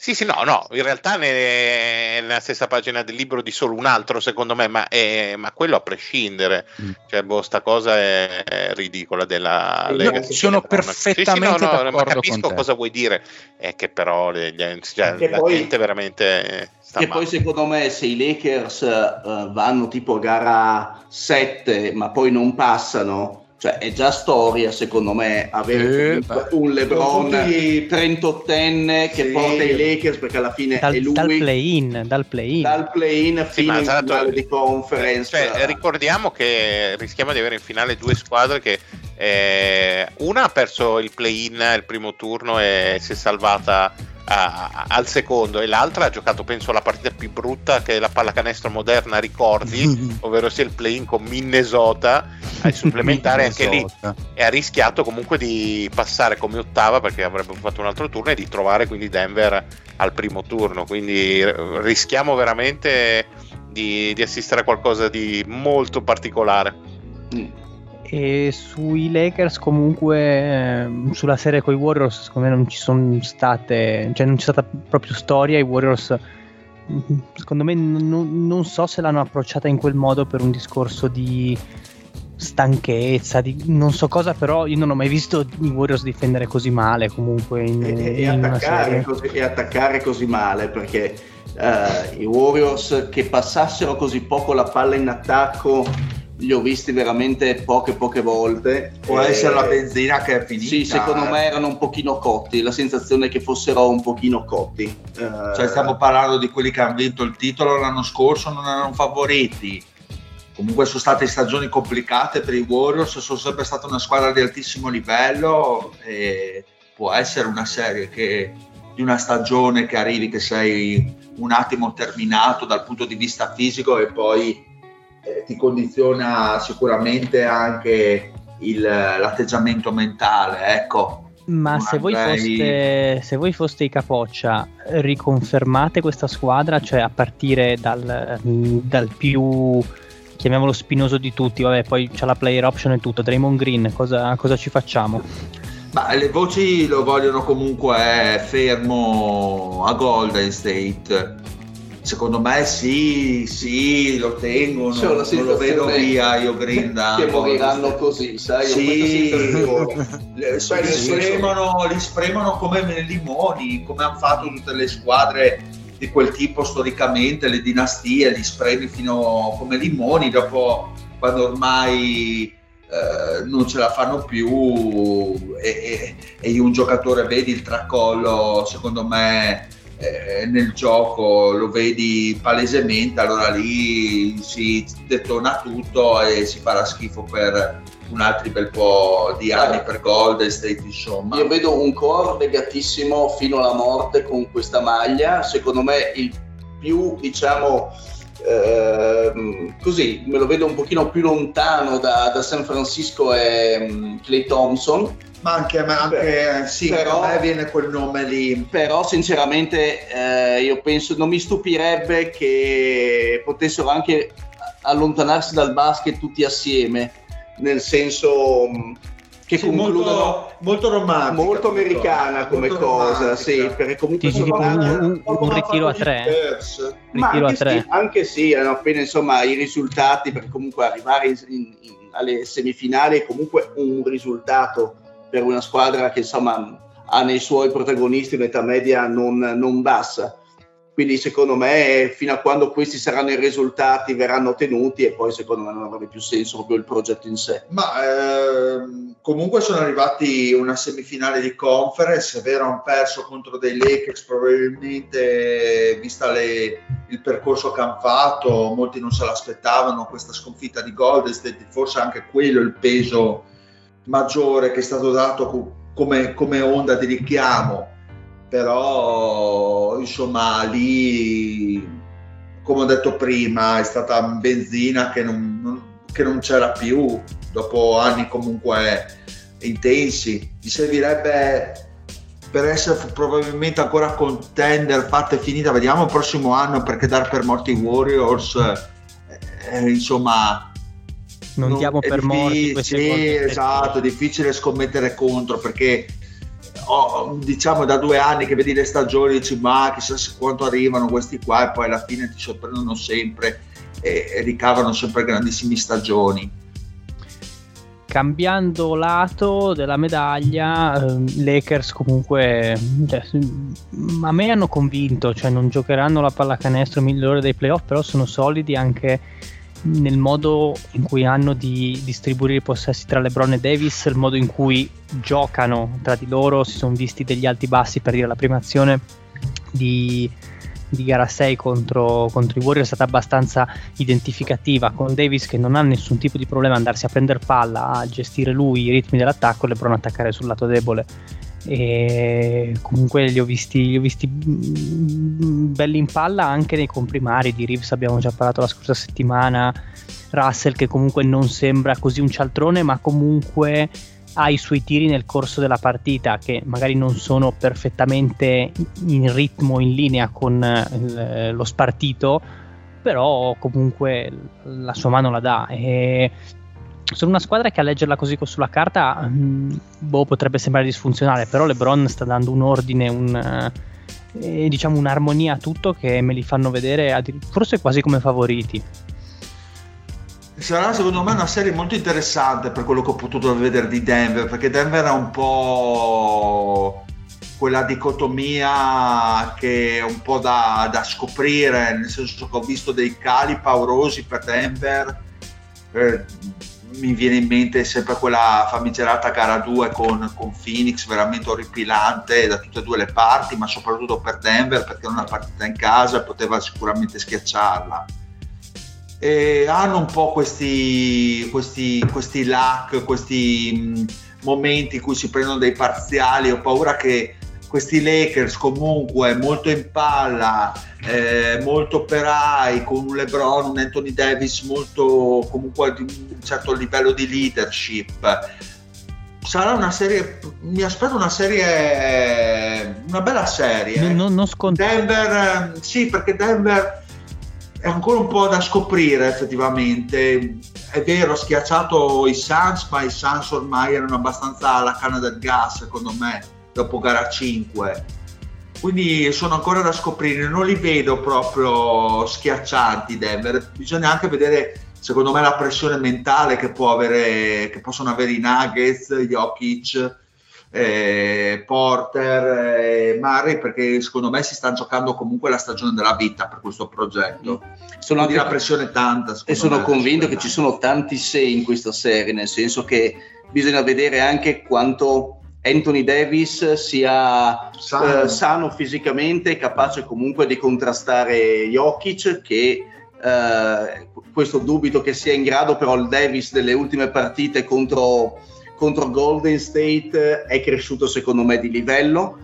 Sì, sì, no, no, in realtà nella stessa pagina del libro di solo un altro, secondo me, ma, è- ma quello a prescindere. Mm. Cioè, boh, sta cosa è, è ridicola della No, Legacy. sono Sì, sì, no, perfettamente no, ma d'accordo capisco con te. cosa vuoi dire, è che però le- gli- cioè, Che la poi- gente veramente eh, sta Che male. poi secondo me se i Lakers eh, vanno tipo a gara 7 ma poi non passano, cioè è già storia secondo me avere Eh, comunque un LeBron Sono tutti- 38enne che Sì. porta i Lakers perché alla fine dal, è lui dal play-in, dal play-in. dal play-in Sì, fino l'altro- finale di conference. Cioè, ricordiamo che rischiamo di avere in finale due squadre che Eh, una ha perso il play-in il primo turno e si è salvata a, al secondo e l'altra ha giocato penso la partita più brutta che la pallacanestro moderna ricordi ovvero sia il play-in con Minnesota ai supplementari anche lì. E ha rischiato comunque di passare come ottava perché avrebbe fatto un altro turno e di trovare quindi Denver al primo turno. Quindi rischiamo veramente di, di assistere a qualcosa di molto particolare. Mm e sui Lakers comunque ehm, sulla serie con i Warriors secondo me non ci sono state cioè non c'è stata proprio storia i Warriors secondo me non, non so se l'hanno approcciata in quel modo per un discorso di stanchezza di non so cosa però io non ho mai visto i Warriors difendere così male comunque in, e, in attaccare, così, e attaccare così male perché uh, i Warriors che passassero così poco la palla in attacco li ho visti veramente poche poche volte. Può e... essere la benzina che è finita. Sì, secondo me erano un pochino cotti, la sensazione è che fossero un pochino cotti. Uh... Cioè stiamo parlando di quelli che hanno vinto il titolo l'anno scorso, non erano favoriti. Comunque sono state stagioni complicate per i Warriors, sono sempre stata una squadra di altissimo livello e può essere una serie che di una stagione che arrivi che sei un attimo terminato dal punto di vista fisico e poi eh, ti condiziona sicuramente anche il, l'atteggiamento mentale, ecco. Ma se voi, foste, se voi, foste, i capoccia, riconfermate questa squadra, cioè a partire dal, dal, più, chiamiamolo spinoso di tutti, vabbè, poi c'è la player option e tutto, Draymond Green, cosa, cosa ci facciamo? Ma le voci lo vogliono comunque fermo a Golden State Secondo me sì, sì, lo tengono, cioè, non lo vedo via io Grinda. Che moriranno così, sai? Sì, li, spremono, li spremono come limoni, come hanno fatto tutte le squadre di quel tipo storicamente, le dinastie, li spremi fino come limoni, dopo quando ormai eh, non ce la fanno più e, e, e un giocatore vedi il tracollo, secondo me eh, nel gioco lo vedi palesemente, allora lì si detona tutto e si farà schifo per un altro bel po' di anni per Golden State insomma. Io vedo un core legatissimo fino alla morte con questa maglia, secondo me il più diciamo eh, così me lo vedo un pochino più lontano da, da San Francisco e um, Clay Thompson ma anche, ma anche sì, però, a me viene quel nome lì. Però sinceramente eh, io penso, non mi stupirebbe che potessero anche allontanarsi dal basket tutti assieme, nel senso mm, che sì, molto, molto romantica molto americana come molto cosa romantica. sì perché comunque sì, sono un, un, un, ritiro a tre ritiro a tre sì, anche sì hanno appena insomma i risultati perché comunque arrivare in, in, in, alle semifinali è comunque un risultato per una squadra che insomma ha nei suoi protagonisti un'età media non, non bassa. Quindi secondo me fino a quando questi saranno i risultati verranno ottenuti e poi secondo me non avrebbe più senso proprio il progetto in sé. Ma ehm, comunque sono arrivati una semifinale di conference, è vero hanno perso contro dei Lakers probabilmente vista le, il percorso che hanno fatto, molti non se l'aspettavano questa sconfitta di Golden State, forse anche quello il peso maggiore che è stato dato come, come onda di richiamo, però insomma lì, come ho detto prima, è stata benzina che non, non, che non c'era più dopo anni comunque intensi. Mi servirebbe per essere probabilmente ancora contender fatta e finita vediamo il prossimo anno perché dar per morti i Warriors eh, eh insomma non, non diamo per morti queste sì, esatto, è difficile scommettere contro perché oh, diciamo da due anni che vedi le stagioni dici ma chissà quanto arrivano questi qua e poi alla fine ti sorprendono sempre e, e ricavano sempre grandissime stagioni. Cambiando lato della medaglia, eh, Lakers comunque cioè, a me hanno convinto, cioè non giocheranno la pallacanestro migliore dei playoff, però sono solidi anche nel modo in cui hanno di distribuire i possessi tra LeBron e Davis, il modo in cui giocano tra di loro, si sono visti degli alti bassi per dire la prima azione di, di gara 6 contro, contro, i Warriors è stata abbastanza identificativa con Davis che non ha nessun tipo di problema ad andarsi a prendere palla, a gestire lui i ritmi dell'attacco e LeBron attaccare sul lato debole e comunque li ho visti, li ho visti mm, belli in palla anche nei comprimari di Reeves abbiamo già parlato la scorsa settimana Russell che comunque non sembra così un cialtrone ma comunque ha i suoi tiri nel corso della partita che magari non sono perfettamente in ritmo, in linea con il, lo spartito, però comunque la sua mano la dà. E sono una squadra che a leggerla così sulla carta mh, boh, potrebbe sembrare disfunzionale, però LeBron sta dando un ordine, un, eh, diciamo un'armonia a tutto che me li fanno vedere forse quasi come favoriti. Sarà secondo me una serie molto interessante per quello che ho potuto vedere di Denver, perché Denver è un po' quella dicotomia che è un po' da, da scoprire, nel senso che ho visto dei cali paurosi per Denver. Eh, mi viene in mente sempre quella famigerata gara 2 con, con, Phoenix, veramente orripilante da tutte e due le parti, ma soprattutto per Denver perché era una partita in casa e poteva sicuramente schiacciarla e hanno un po' questi, questi, questi lac, questi mh, momenti in cui si prendono dei parziali. Ho paura che questi Lakers comunque molto in palla, eh, molto operai, con un LeBron, un Anthony Davis molto comunque di un certo livello di leadership. Sarà una serie, mi aspetto una serie, una bella serie. Non, non, non. Denver, sì, perché Denver è ancora un po' da scoprire effettivamente. È vero, ha schiacciato i Suns, ma i Suns ormai erano abbastanza alla canna del gas, secondo me, dopo gara 5. Quindi sono ancora da scoprire, non li vedo proprio schiaccianti Denver. Bisogna anche vedere, secondo me, la pressione mentale che, può avere, che possono avere i Nuggets, gli Jokic eh, Porter e Murray perché secondo me si sta giocando comunque la stagione della vita per questo progetto. Sono anche la pressione tanta. E sono convinto che ci sono tanti se in questa serie, nel senso che bisogna vedere anche quanto Anthony Davis sia sano, eh, sano fisicamente, capace comunque di contrastare Jokic che eh, questo dubito che sia in grado però il Davis delle ultime partite contro contro Golden State è cresciuto secondo me di livello,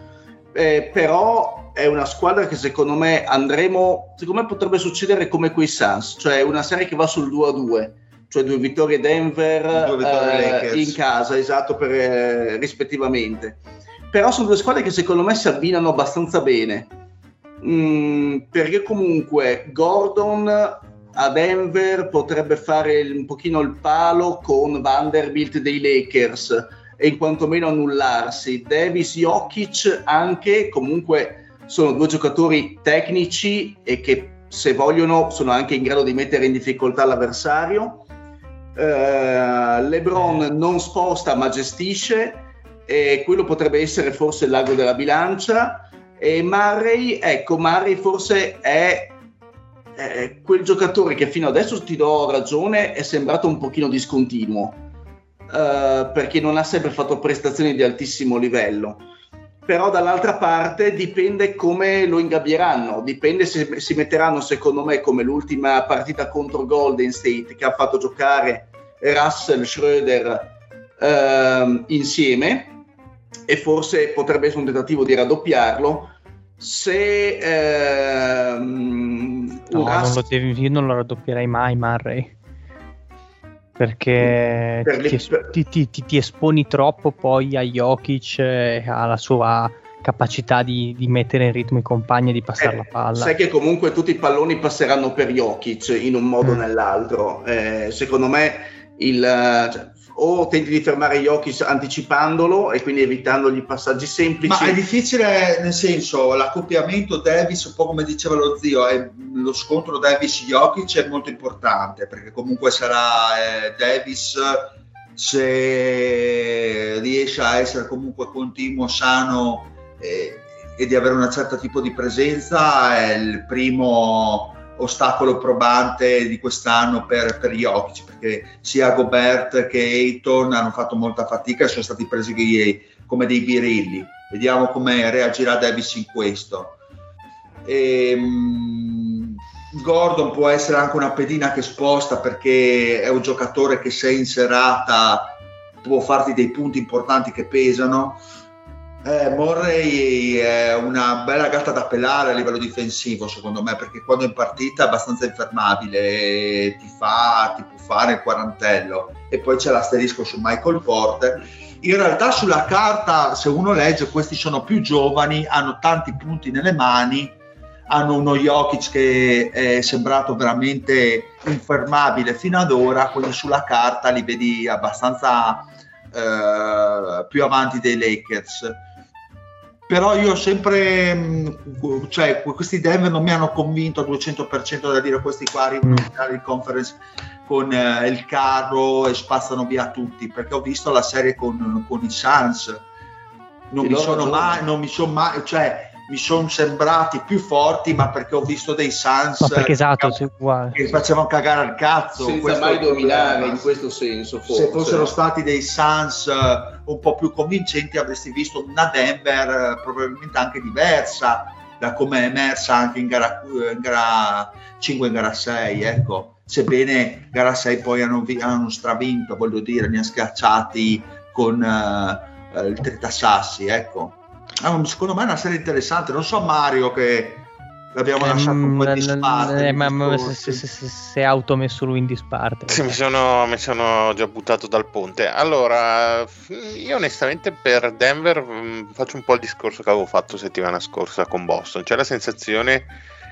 eh, però è una squadra che secondo me andremo, secondo me potrebbe succedere come quei Suns, cioè una serie che va sul 2 a 2, cioè due vittorie Denver due vittorie eh, in casa, esatto, per, eh, rispettivamente. Però sono due squadre che secondo me si abbinano abbastanza bene, mm, perché comunque Gordon a Denver potrebbe fare un pochino il palo con Vanderbilt dei Lakers e in quantomeno annullarsi. Davis Jokic anche comunque sono due giocatori tecnici e che se vogliono sono anche in grado di mettere in difficoltà l'avversario. Uh, LeBron non sposta ma gestisce e quello potrebbe essere forse il lago della bilancia. E Murray, ecco Murray forse è eh, quel giocatore che fino adesso ti do ragione è sembrato un pochino discontinuo eh, perché non ha sempre fatto prestazioni di altissimo livello però dall'altra parte dipende come lo ingabbieranno dipende se si metteranno secondo me come l'ultima partita contro Golden State che ha fatto giocare Russell Schroeder eh, insieme e forse potrebbe essere un tentativo di raddoppiarlo. Se ehm, no, non lo devi, io non lo raddoppierei mai Murray perché per ti, per... ti, ti, ti, esponi troppo poi a Jokic e alla sua capacità di, di, mettere in ritmo i compagni e di passare eh, la palla. Sai che comunque tutti i palloni passeranno per Jokic in un modo o mm. nell'altro. Eh, secondo me il, cioè, o tenti di fermare Jokic anticipandolo e quindi evitandogli passaggi semplici. Ma è difficile, nel senso, l'accoppiamento Davis, un po' come diceva lo zio, è, lo scontro Davis-Jokic è molto importante perché comunque sarà eh, Davis se riesce a essere comunque continuo, sano eh, e di avere un certo tipo di presenza è il primo ostacolo probante di quest'anno per, per Jokic perché sia Gobert che Ayton hanno fatto molta fatica e sono stati presi come dei birilli vediamo come reagirà Davis in questo E, mh, Gordon può essere anche una pedina che sposta perché è un giocatore che se in serata può farti dei punti importanti che pesano. Eh, Morrey è una bella gatta da pelare a livello difensivo, secondo me, perché quando è in partita è abbastanza infermabile, ti, fa, ti può fare il quarantello. E poi c'è l'asterisco su Michael Porter. In realtà sulla carta, se uno legge, questi sono più giovani, hanno tanti punti nelle mani, hanno uno Jokic che è sembrato veramente infermabile fino ad ora, quindi sulla carta li vedi abbastanza eh, più avanti dei Lakers però io ho sempre mh, cioè questi Denver non mi hanno convinto al 200% da dire questi qua arrivano in finale di conference con eh, il carro e spazzano via tutti perché ho visto la serie con, con i Suns. Non mi, sono mai, non mi sono mai cioè mi sono sembrati più forti, ma perché ho visto dei Suns no, perché esatto, che, che facevano cagare al cazzo. Senza mai dominare in questo senso. Forse. Se fossero stati dei Suns uh, un po' più convincenti, avresti visto una Denver uh, probabilmente anche diversa da come è emersa anche in gara, in gara 5 e in gara 6. Ecco. Sebbene gara 6 poi hanno, hanno stravinto, voglio dire, li hanno schiacciati con uh, il Tritasassi. Ecco Ah, secondo me è una serie interessante. Non so Mario che l'abbiamo lasciato un po' in disparte. Eh, ma, ma se, se, se, se, è automesso lui in disparte. Sì, mi, sono, mi sono già buttato dal ponte. Allora, io onestamente per Denver mh, faccio un po' il discorso che avevo fatto settimana scorsa con Boston. C'è la sensazione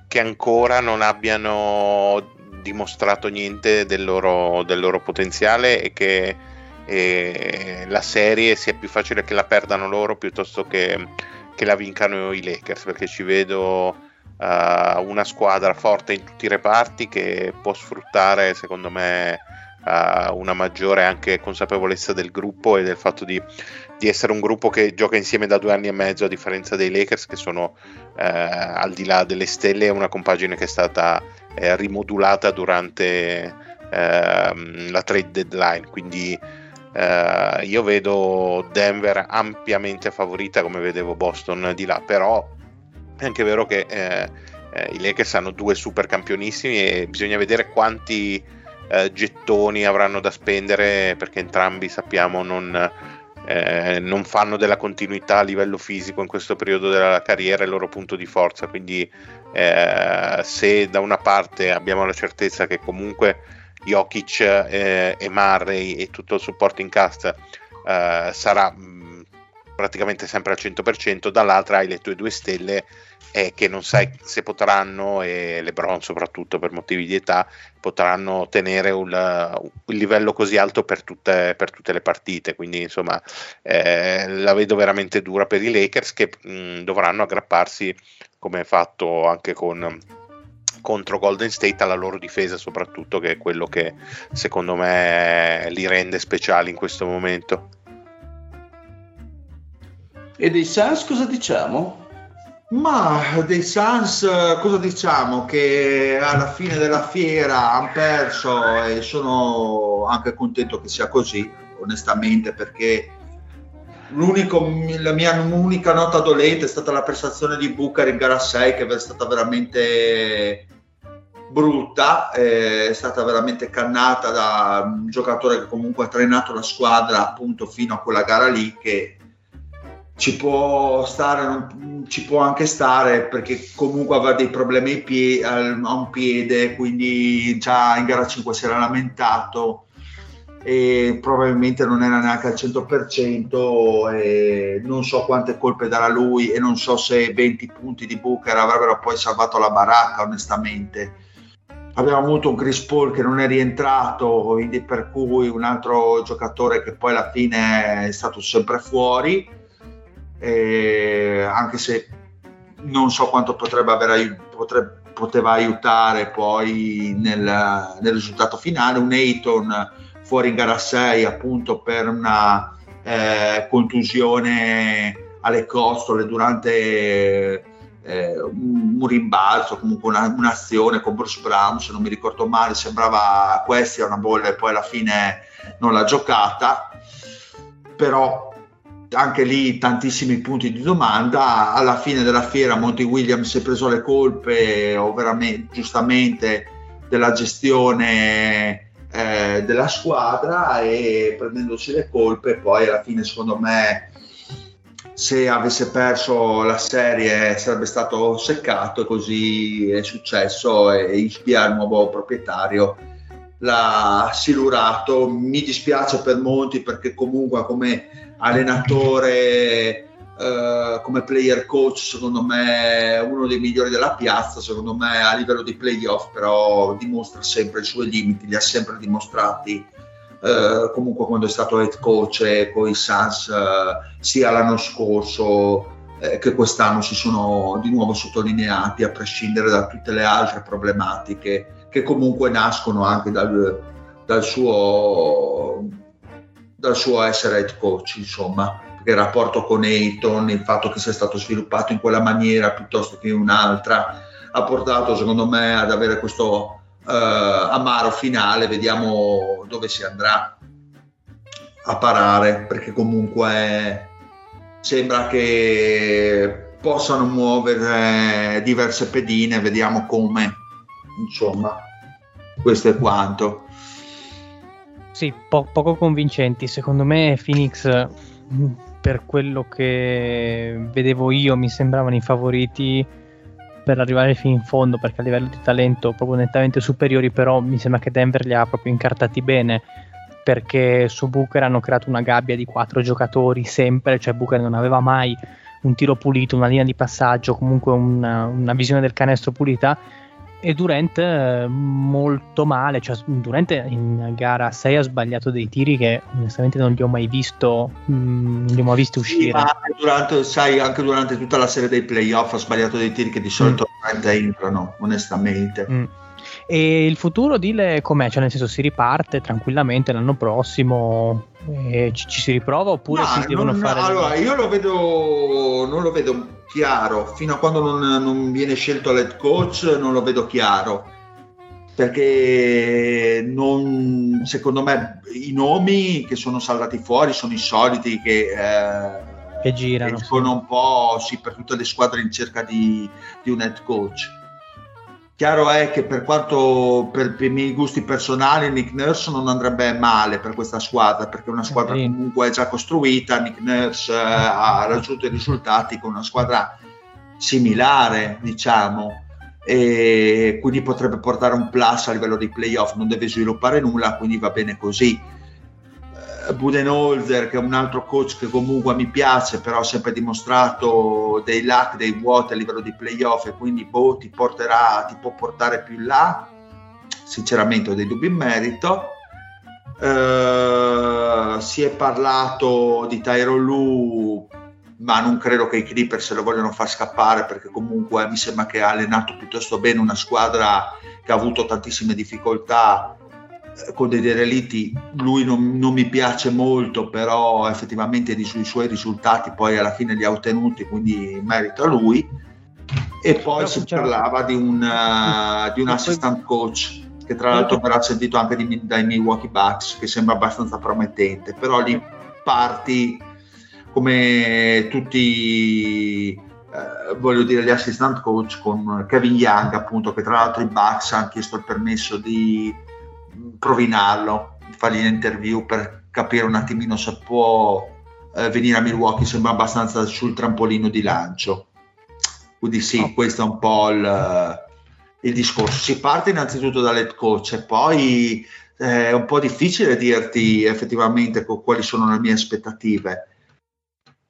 che ancora non abbiano dimostrato niente del loro, del loro potenziale e che e la serie sia più facile che la perdano loro piuttosto che, che la vincano i Lakers perché ci vedo uh, una squadra forte in tutti i reparti che può sfruttare secondo me uh, una maggiore anche consapevolezza del gruppo e del fatto di, di, essere un gruppo che gioca insieme da due anni e mezzo a differenza dei Lakers che sono uh, al di là delle stelle una compagine che è stata rimodulata durante ehm, la trade deadline. Quindi Uh, io vedo Denver ampiamente favorita come vedevo Boston di là, però è anche vero che eh, eh, i Lakers hanno due super campionissimi e bisogna vedere quanti eh, gettoni avranno da spendere perché entrambi sappiamo non, eh, non, fanno della continuità a livello fisico in questo periodo della carriera il loro punto di forza, quindi eh, se da una parte abbiamo la certezza che comunque Jokic eh, e Murray e tutto il supporting cast eh, sarà mm, praticamente sempre al 100%, dall'altra hai le tue due stelle eh, che non sai se potranno, e LeBron soprattutto per motivi di età, potranno tenere un, un livello così alto per tutte, per tutte, le partite. Quindi insomma eh, la vedo veramente dura per i Lakers che mh, mm, dovranno aggrapparsi come fatto anche con contro Golden State alla loro difesa soprattutto che è quello che secondo me li rende speciali in questo momento e dei Suns cosa diciamo? Ma dei Suns cosa diciamo? Che alla fine della fiera hanno perso e sono anche contento che sia così, onestamente, perché la mia unica nota dolente è stata la prestazione di Booker in gara 6 che è stata veramente brutta, eh, è stata veramente cannata da un giocatore che comunque ha trainato la squadra appunto fino a quella gara lì che ci può stare, ci può anche stare perché comunque aveva dei problemi a un piede, quindi già in gara 5 si era lamentato e probabilmente non era neanche al 100% e non so quante colpe darà lui e non so se 20 punti di Booker avrebbero poi salvato la baracca onestamente. Abbiamo avuto un Chris Paul che non è rientrato quindi per cui un altro giocatore che poi alla fine è stato sempre fuori anche se non so quanto potrebbe aver potrebbe, poteva aiutare poi nel, nel risultato finale un Ayton fuori in gara 6 appunto per una eh, contusione alle costole durante eh, un, rimbalzo, comunque una, un'azione con Bruce Brown, se non mi ricordo male, sembrava questa una bolla e poi alla fine non l'ha giocata, però anche lì tantissimi punti di domanda. Alla fine della fiera Monty Williams si è preso le colpe, o veramente giustamente, della gestione eh, della squadra e prendendosi le colpe poi alla fine secondo me se avesse perso la serie sarebbe stato seccato e così è successo e Ispia il nuovo proprietario l'ha silurato. Mi dispiace per Monti perché comunque come allenatore eh, come player coach secondo me uno dei migliori della piazza secondo me a livello di playoff però dimostra sempre i suoi limiti li ha sempre dimostrati eh, comunque quando è stato head coach con i Suns eh, sia l'anno scorso eh, che quest'anno si sono di nuovo sottolineati a prescindere da tutte le altre problematiche che comunque nascono anche dal, dal suo dal suo essere head coach insomma il rapporto con Ayton, il fatto che sia stato sviluppato in quella maniera piuttosto che in un'altra, ha portato secondo me ad avere questo uh, amaro finale, vediamo dove si andrà a parare, perché comunque sembra che possano muovere diverse pedine, vediamo come, insomma, questo è quanto. Sì, po- poco convincenti, secondo me Phoenix per quello che vedevo io mi sembravano i favoriti per arrivare fino in fondo perché a livello di talento proprio nettamente superiori però mi sembra che Denver li ha proprio incartati bene perché su Booker hanno creato una gabbia di quattro giocatori sempre cioè Booker non aveva mai un tiro pulito, una linea di passaggio comunque una, una visione del canestro pulita e Durant eh, molto male, cioè Durant in gara 6 ha sbagliato dei tiri che onestamente non li ho mai visto, mh, mm, non li ho mai visti uscire. Sì, ma durante, sai, anche durante tutta la serie dei playoff ha sbagliato dei tiri che di solito mm. entrano, onestamente. Mm. E il futuro Dile com'è? Cioè nel senso si riparte tranquillamente l'anno prossimo e ci, ci si riprova oppure no, si devono non, fare... Allora io lo vedo, non lo vedo chiaro, fino a quando non, non viene scelto l'head coach non lo vedo chiaro, perché non, secondo me i nomi che sono saltati fuori sono i soliti che... Eh, che girano. Escono un po' sì, per tutte le squadre in cerca di, di un head coach Chiaro è che per quanto per, per, i miei gusti personali Nick Nurse non andrebbe male per questa squadra perché una squadra sì. comunque già costruita, Nick Nurse eh, ha raggiunto i risultati con una squadra similare diciamo e quindi potrebbe portare un plus a livello di playoff, non deve sviluppare nulla quindi va bene così Budenholzer che è un altro coach che comunque mi piace però ha sempre dimostrato dei lac, dei vuoti a livello di playoff e quindi boh, ti porterà, ti può portare più in là. Sinceramente ho dei dubbi in merito. Uh, si è parlato di Tyron Lu ma non credo che i Clippers se lo vogliono far scappare perché comunque mi sembra che ha allenato piuttosto bene una squadra che ha avuto tantissime difficoltà con dei derelitti lui non, non, mi piace molto però effettivamente i, suoi risultati poi alla fine li ha ottenuti quindi merito a lui. E poi si parlava di un, uh, di un assistant coach che tra l'altro verrà sentito anche di, dai Milwaukee Bucks che sembra abbastanza promettente però lì parti come tutti eh, voglio dire gli assistant coach con Kevin Young appunto che tra l'altro i Bucks hanno chiesto il permesso di provinarlo, fargli un'interview per capire un attimino se può eh, venire a Milwaukee, sembra abbastanza sul trampolino di lancio. Quindi sì, oh. questo è un po' il, il discorso. Si parte innanzitutto dall'head coach e poi eh, è un po' difficile dirti effettivamente quali sono le mie aspettative.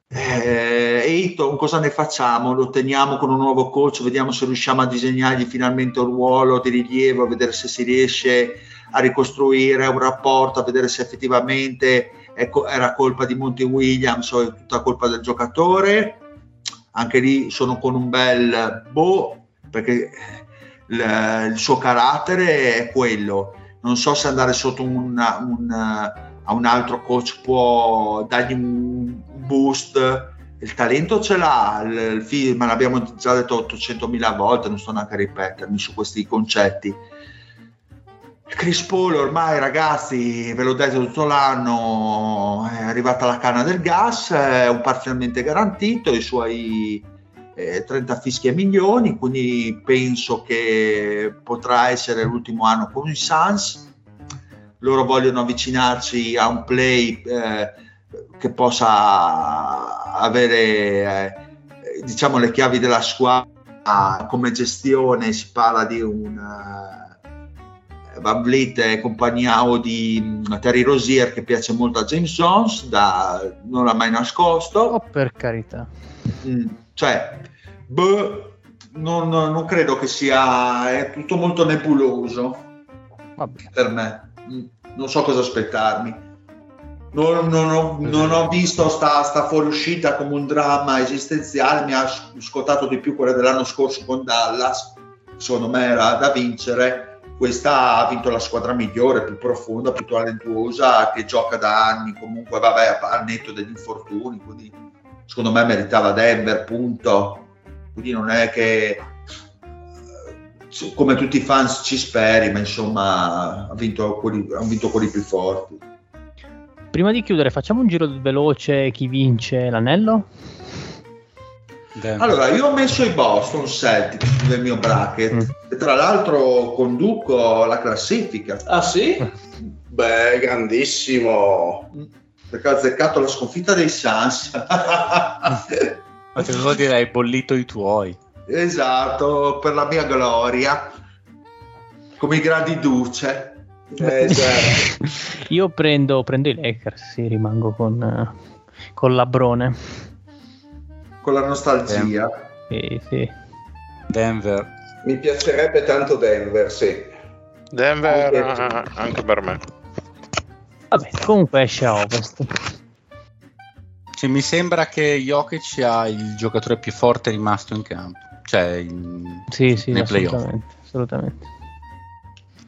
Eh, Eiton, cosa ne facciamo? Lo teniamo con un nuovo coach, vediamo se riusciamo a disegnargli finalmente un ruolo di rilievo, a vedere se si riesce a ricostruire un rapporto, a vedere se effettivamente co- era colpa di Monty Williams o è tutta colpa del giocatore. Anche lì sono con un bel boh, perché il, il suo carattere è quello. Non so se andare sotto una, un, a un altro coach può dargli un boost. Il talento ce l'ha, il, il film, l'abbiamo già detto 800.000 volte, non sto neanche a ripetermi su questi concetti Chris Paul ormai ragazzi, ve l'ho detto tutto l'anno, è arrivata la canna del gas, è un parzialmente garantito, i suoi eh, 30 fischi a milioni, quindi penso che potrà essere l'ultimo anno con i Suns. Loro vogliono avvicinarsi a un play eh, che possa avere eh, diciamo le chiavi della squadra come gestione si parla di un uh, Van Vliet e compagnia o di um, Terry Rosier che piace molto a James Jones da, non l'ha mai nascosto. Oh per carità. Mm, cioè boh, non, non, credo che sia è tutto molto nebuloso. Vabbè. per me. Mm, non so cosa aspettarmi. Non, non, ho, non, ho, visto sta, sta fuoriuscita come un dramma esistenziale, mi ha scottato di più quella dell'anno scorso con Dallas, secondo me era da vincere. Questa ha vinto la squadra migliore, più profonda, più talentuosa, che gioca da anni, comunque vabbè, al netto degli infortuni, quindi secondo me meritava Denver, punto. Quindi non è che come tutti i fans ci speri, ma insomma ha vinto quelli, ha vinto quelli più forti. Prima di chiudere, facciamo un giro veloce chi vince l'anello? Allora, io ho messo i Boston Celtics nel mio bracket mm. e tra l'altro conduco la classifica. Ah sì? Beh, grandissimo. Perché ho azzeccato la sconfitta dei Suns. Ma te lo direi bollito i tuoi. Esatto, per la mia gloria. Come i grandi duce. Eh, certo. Io prendo, prendo, i Lakers, sì, rimango con, con Labrone. Con la nostalgia. Sì, sì. Denver. Mi piacerebbe tanto Denver, sì. Denver anche, anche per me. Vabbè, comunque esce a ovest. Cioè, mi sembra che Jokic sia il giocatore più forte rimasto in campo. Cioè, in, sì, sì, nei assolutamente, assolutamente.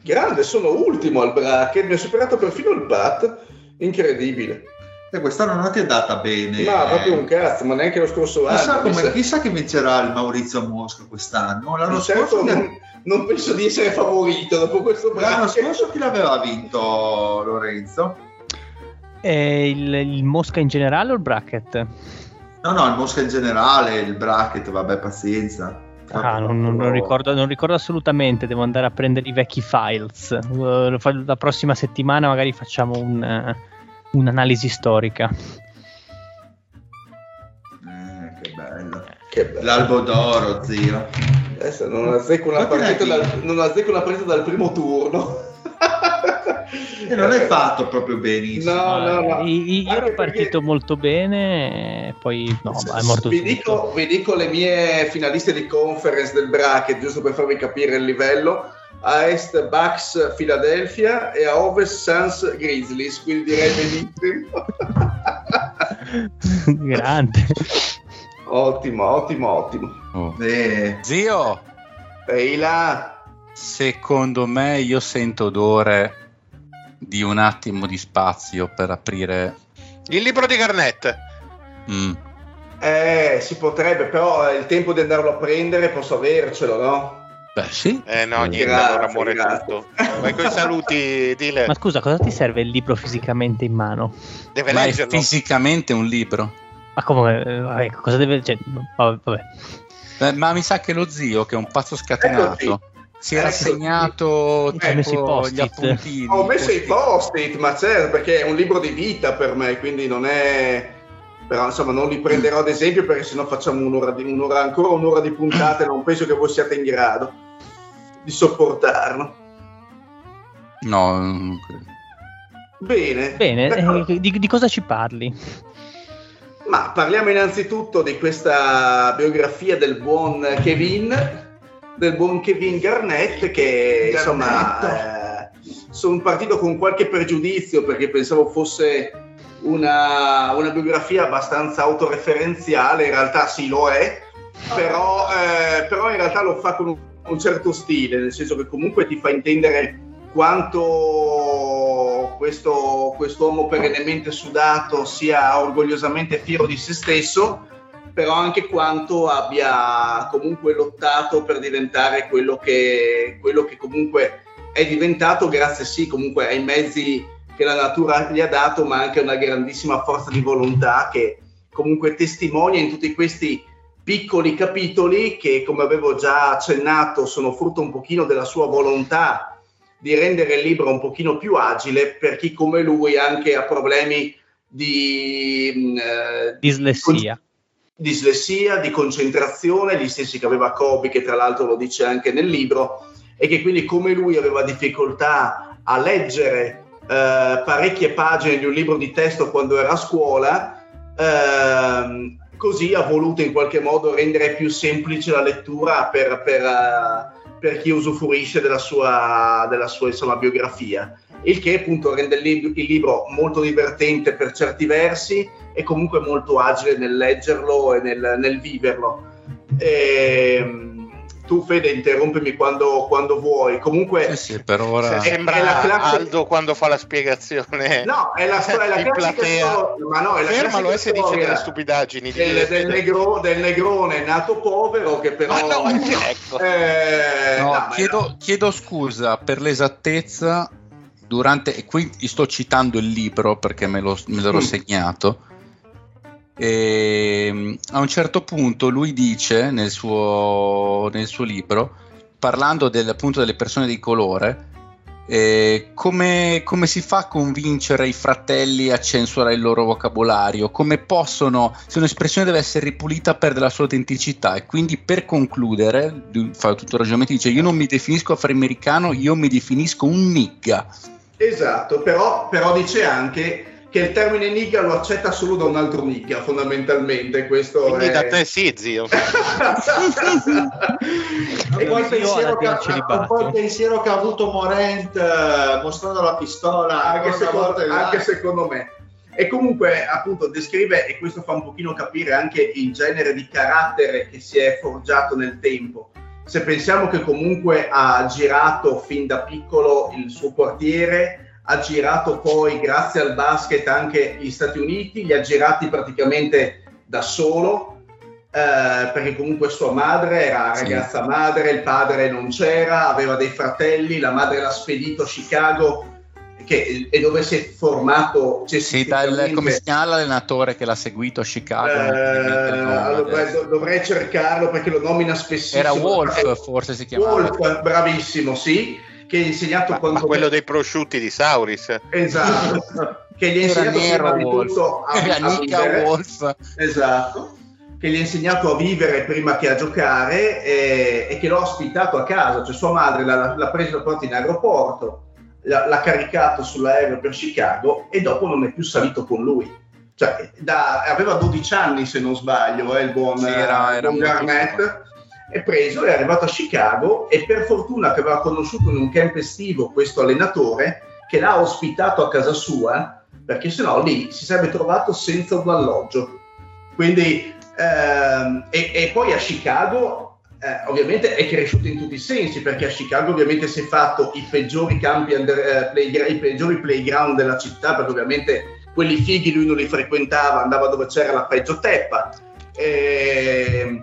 Grande, sono ultimo al bracket, mi ha superato perfino il Bat, incredibile. E quest'anno non ti è andata bene. No, proprio un cazzo, ma neanche lo scorso chissà anno. Come, chissà che vincerà il Maurizio Mosca quest'anno. L'anno certo scorso non, non, penso di essere favorito dopo questo bracket. L'anno scorso chi l'aveva vinto Lorenzo? Eh, il, il Mosca in generale o il bracket? No, no, il Mosca in generale, il bracket, vabbè, pazienza. Ah, non, non, non, ricordo, non, ricordo, assolutamente, devo andare a prendere i vecchi files. La prossima settimana magari facciamo un, uh, un'analisi storica. Eh, che, bello. che bello. L'albo d'oro, zio. Adesso non azzecco una, partita dal, non azzecco una partita dal primo turno. E non è fatto proprio benissimo. No, no, no. Io ero partito perché... molto bene, poi no, è morto vi dico, vi dico, le mie finaliste di conference del bracket, giusto per farvi capire il livello. A est Bucks Philadelphia e a ovest Suns Grizzlies, quindi direi benissimo. Grande. Ottimo, ottimo, ottimo. Oh. Eh. Zio! Ehi là! Secondo me io sento odore di un attimo di spazio per aprire il libro di Garnett. Mm. Eh, si potrebbe, però è il tempo di andarlo a prendere, posso avercelo, no? Beh, sì. Eh no, niente, grazie, allora muore grazie. tutto. Vai con i saluti, dile. Ma scusa, cosa ti serve il libro fisicamente in mano? Deve Ma leggerlo. è fisicamente un libro. Ma come? Eh, vabbè, cosa deve... Cioè, vabbè. Eh, ma mi sa che lo zio, che è un pazzo scatenato, si era ecco, segnato tipo, gli appuntini. Ho messo i post-it, ma certo, perché è un libro di vita per me, quindi non è... Però insomma non li prenderò ad esempio perché sennò facciamo un'ora, di, un'ora ancora un'ora di puntate non penso che voi siate in grado di sopportarlo. No, non credo. Bene. Bene, però... eh, di, di cosa ci parli? Ma parliamo innanzitutto di questa biografia del buon Kevin del buon Kevin Garnett che insomma eh, sono partito con qualche pregiudizio perché pensavo fosse una, una, biografia abbastanza autoreferenziale, in realtà sì lo è, però, eh, però in realtà lo fa con un, un certo stile, nel senso che comunque ti fa intendere quanto questo uomo perennemente sudato sia orgogliosamente fiero di se stesso però anche quanto abbia comunque lottato per diventare quello che, quello che comunque è diventato grazie sì comunque ai mezzi che la natura gli ha dato, ma anche una grandissima forza di volontà che comunque testimonia in tutti questi piccoli capitoli che, come avevo già accennato, sono frutto un pochino della sua volontà di rendere il libro un pochino più agile per chi come lui anche ha problemi di mm, eh, dislessia. Di dislessia, di concentrazione, gli stessi che aveva Kobe, che tra l'altro lo dice anche nel libro, e che quindi come lui aveva difficoltà a leggere parecchie pagine di un libro di testo quando era a scuola, eh, così ha voluto in qualche modo rendere più semplice la lettura per, per, uh, per chi usufruisce della sua, della sua insomma, biografia, il che appunto rende il, lib- il, libro molto divertente per certi versi e comunque molto agile nel leggerlo e nel, nel viverlo. E, ehm, tu Fede interrompimi quando, quando vuoi. Comunque sì, sì, per ora sembra è la classe... Aldo quando fa la spiegazione. No è la, è la classica storia ma no è la fermalo e se dice delle stupidaggini del, del, negro, del, negrone nato povero che però no, ecco. eh, no, no, chiedo, chiedo scusa per l'esattezza durante e qui sto citando il libro perché me, lo, me l'ero mm. segnato e ehm, a un certo punto lui dice nel suo, nel suo libro, parlando del, appunto delle persone di colore, eh, come, come, si fa a convincere i fratelli a censurare il loro vocabolario? Come possono, se un'espressione deve essere ripulita, perde la sua autenticità? E quindi per concludere, fa tutto il ragionamento, dice io non mi definisco afroamericano, io mi definisco un nigga. Esatto, però, però dice anche che il termine nigga lo accetta solo da un altro nigga, fondamentalmente. Questo Quindi è... da te sì, zio. e poi il pensiero, che, un po' il pensiero che ha avuto Morent eh, mostrando la pistola. Anche, secondo, anche secondo me. E comunque, appunto, descrive, e questo fa un pochino capire anche il genere di carattere che si è forgiato nel tempo. Se pensiamo che comunque ha girato fin da piccolo il suo quartiere, ha girato poi, grazie al basket, anche gli Stati Uniti, li ha girati praticamente da solo, eh, perché comunque sua madre era ragazza sì. madre, il padre non c'era, aveva dei fratelli, la madre l'ha spedito a Chicago che, e dove si è formato sì, dal, come si chiama l'allenatore che l'ha seguito a Chicago? Eh, allora, dovrei cercarlo perché lo nomina spessissimo. Era Wolf forse si chiamava. Wolf bravissimo sì che ha insegnato ma, quando... Ma quello dei prosciutti di Sauris. Esatto, che gli ha insegnato prima di tutto a, a vivere. Wolf. Esatto, che gli ha insegnato a vivere prima che a giocare e, e che l'ha ospitato a casa, cioè sua madre l'ha, l'ha preso in aeroporto, l'ha, l'ha caricato sull'aereo per Chicago e dopo non è più salito con lui. Cioè, da, aveva 12 anni se non sbaglio, eh, il buon, sì, era, era buon Garnett è preso, è arrivato a Chicago e per fortuna che aveva conosciuto in un camp estivo questo allenatore che l'ha ospitato a casa sua, perché sennò lì si sarebbe trovato senza un alloggio. Quindi, ehm, e, e, poi a Chicago eh, ovviamente è cresciuto in tutti i sensi, perché a Chicago ovviamente si è fatto i peggiori campi, under, eh, playground, i peggiori playground della città, perché ovviamente quelli fighi lui non li frequentava, andava dove c'era la peggio teppa. E,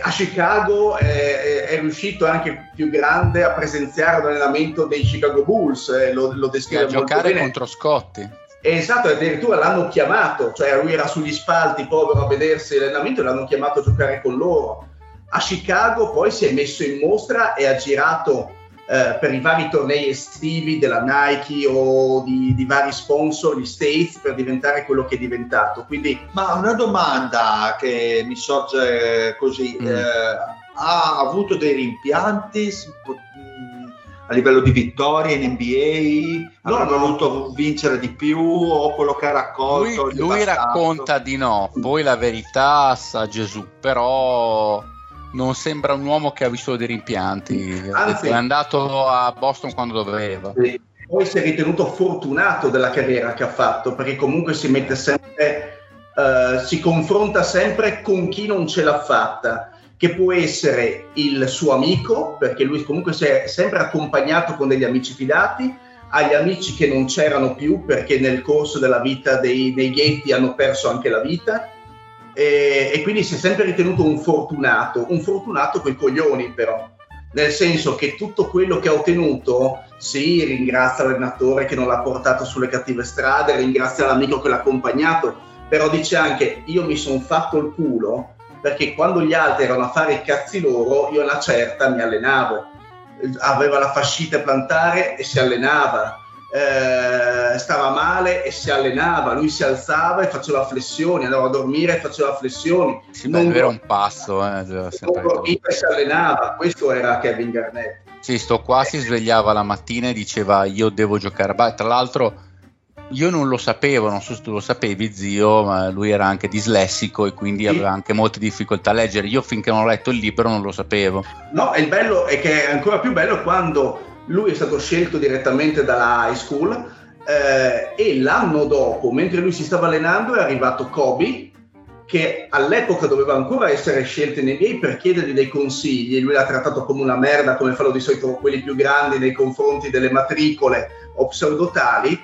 a Chicago è, è, riuscito anche più grande a presenziare l'allenamento dei Chicago Bulls, eh, lo, lo descrive a giocare bene. contro Scotti. Esatto, addirittura l'hanno chiamato, cioè lui era sugli spalti povero a vedersi l'allenamento e l'hanno chiamato a giocare con loro. A Chicago poi si è messo in mostra e ha girato eh, per i vari tornei estivi della Nike o di, di, vari sponsor, gli States, per diventare quello che è diventato. Quindi... Ma una domanda che mi sorge così, mm. eh, ha avuto dei rimpianti mm, a livello di vittorie in NBA? No, ha voluto vincere di più o quello che ha raccolto? Lui, lui racconta di no, poi la verità sa Gesù, però non sembra un uomo che ha visto dei rimpianti. Anzi, è andato a Boston quando doveva. Sì. Poi si è ritenuto fortunato della carriera che ha fatto, perché comunque si mette sempre, uh, si confronta sempre con chi non ce l'ha fatta, che può essere il suo amico, perché lui comunque si è sempre accompagnato con degli amici fidati, agli amici che non c'erano più perché nel corso della vita dei, dei ghetti hanno perso anche la vita e, e, quindi si è sempre ritenuto un fortunato, un fortunato coi coglioni però, nel senso che tutto quello che ha ottenuto, sì, ringrazia l'allenatore che non l'ha portato sulle cattive strade, ringrazia l'amico che l'ha accompagnato, però dice anche io mi sono fatto il culo perché quando gli altri erano a fare i cazzi loro, io alla certa mi allenavo, aveva la fascite plantare e si allenava, eh, stava male e si allenava, lui si alzava e faceva flessioni, andava a dormire e faceva flessioni. Sì, non era un passo, eh, non dormiva e si allenava, questo era Kevin Garnett. Sì, sto qua si svegliava la mattina e diceva io devo giocare. Beh, tra l'altro io non lo sapevo, non so se tu lo sapevi zio, ma lui era anche dislessico e quindi sì. aveva anche molte difficoltà a leggere. Io finché non ho letto il libro non lo sapevo. No, il bello è che è ancora più bello quando lui è stato scelto direttamente dalla high school eh, e l'anno dopo, mentre lui si stava allenando, è arrivato Kobe che all'epoca doveva ancora essere scelto in NBA per chiedergli dei consigli, lui l'ha trattato come una merda, come fanno di solito quelli più grandi nei confronti delle matricole o pseudotali,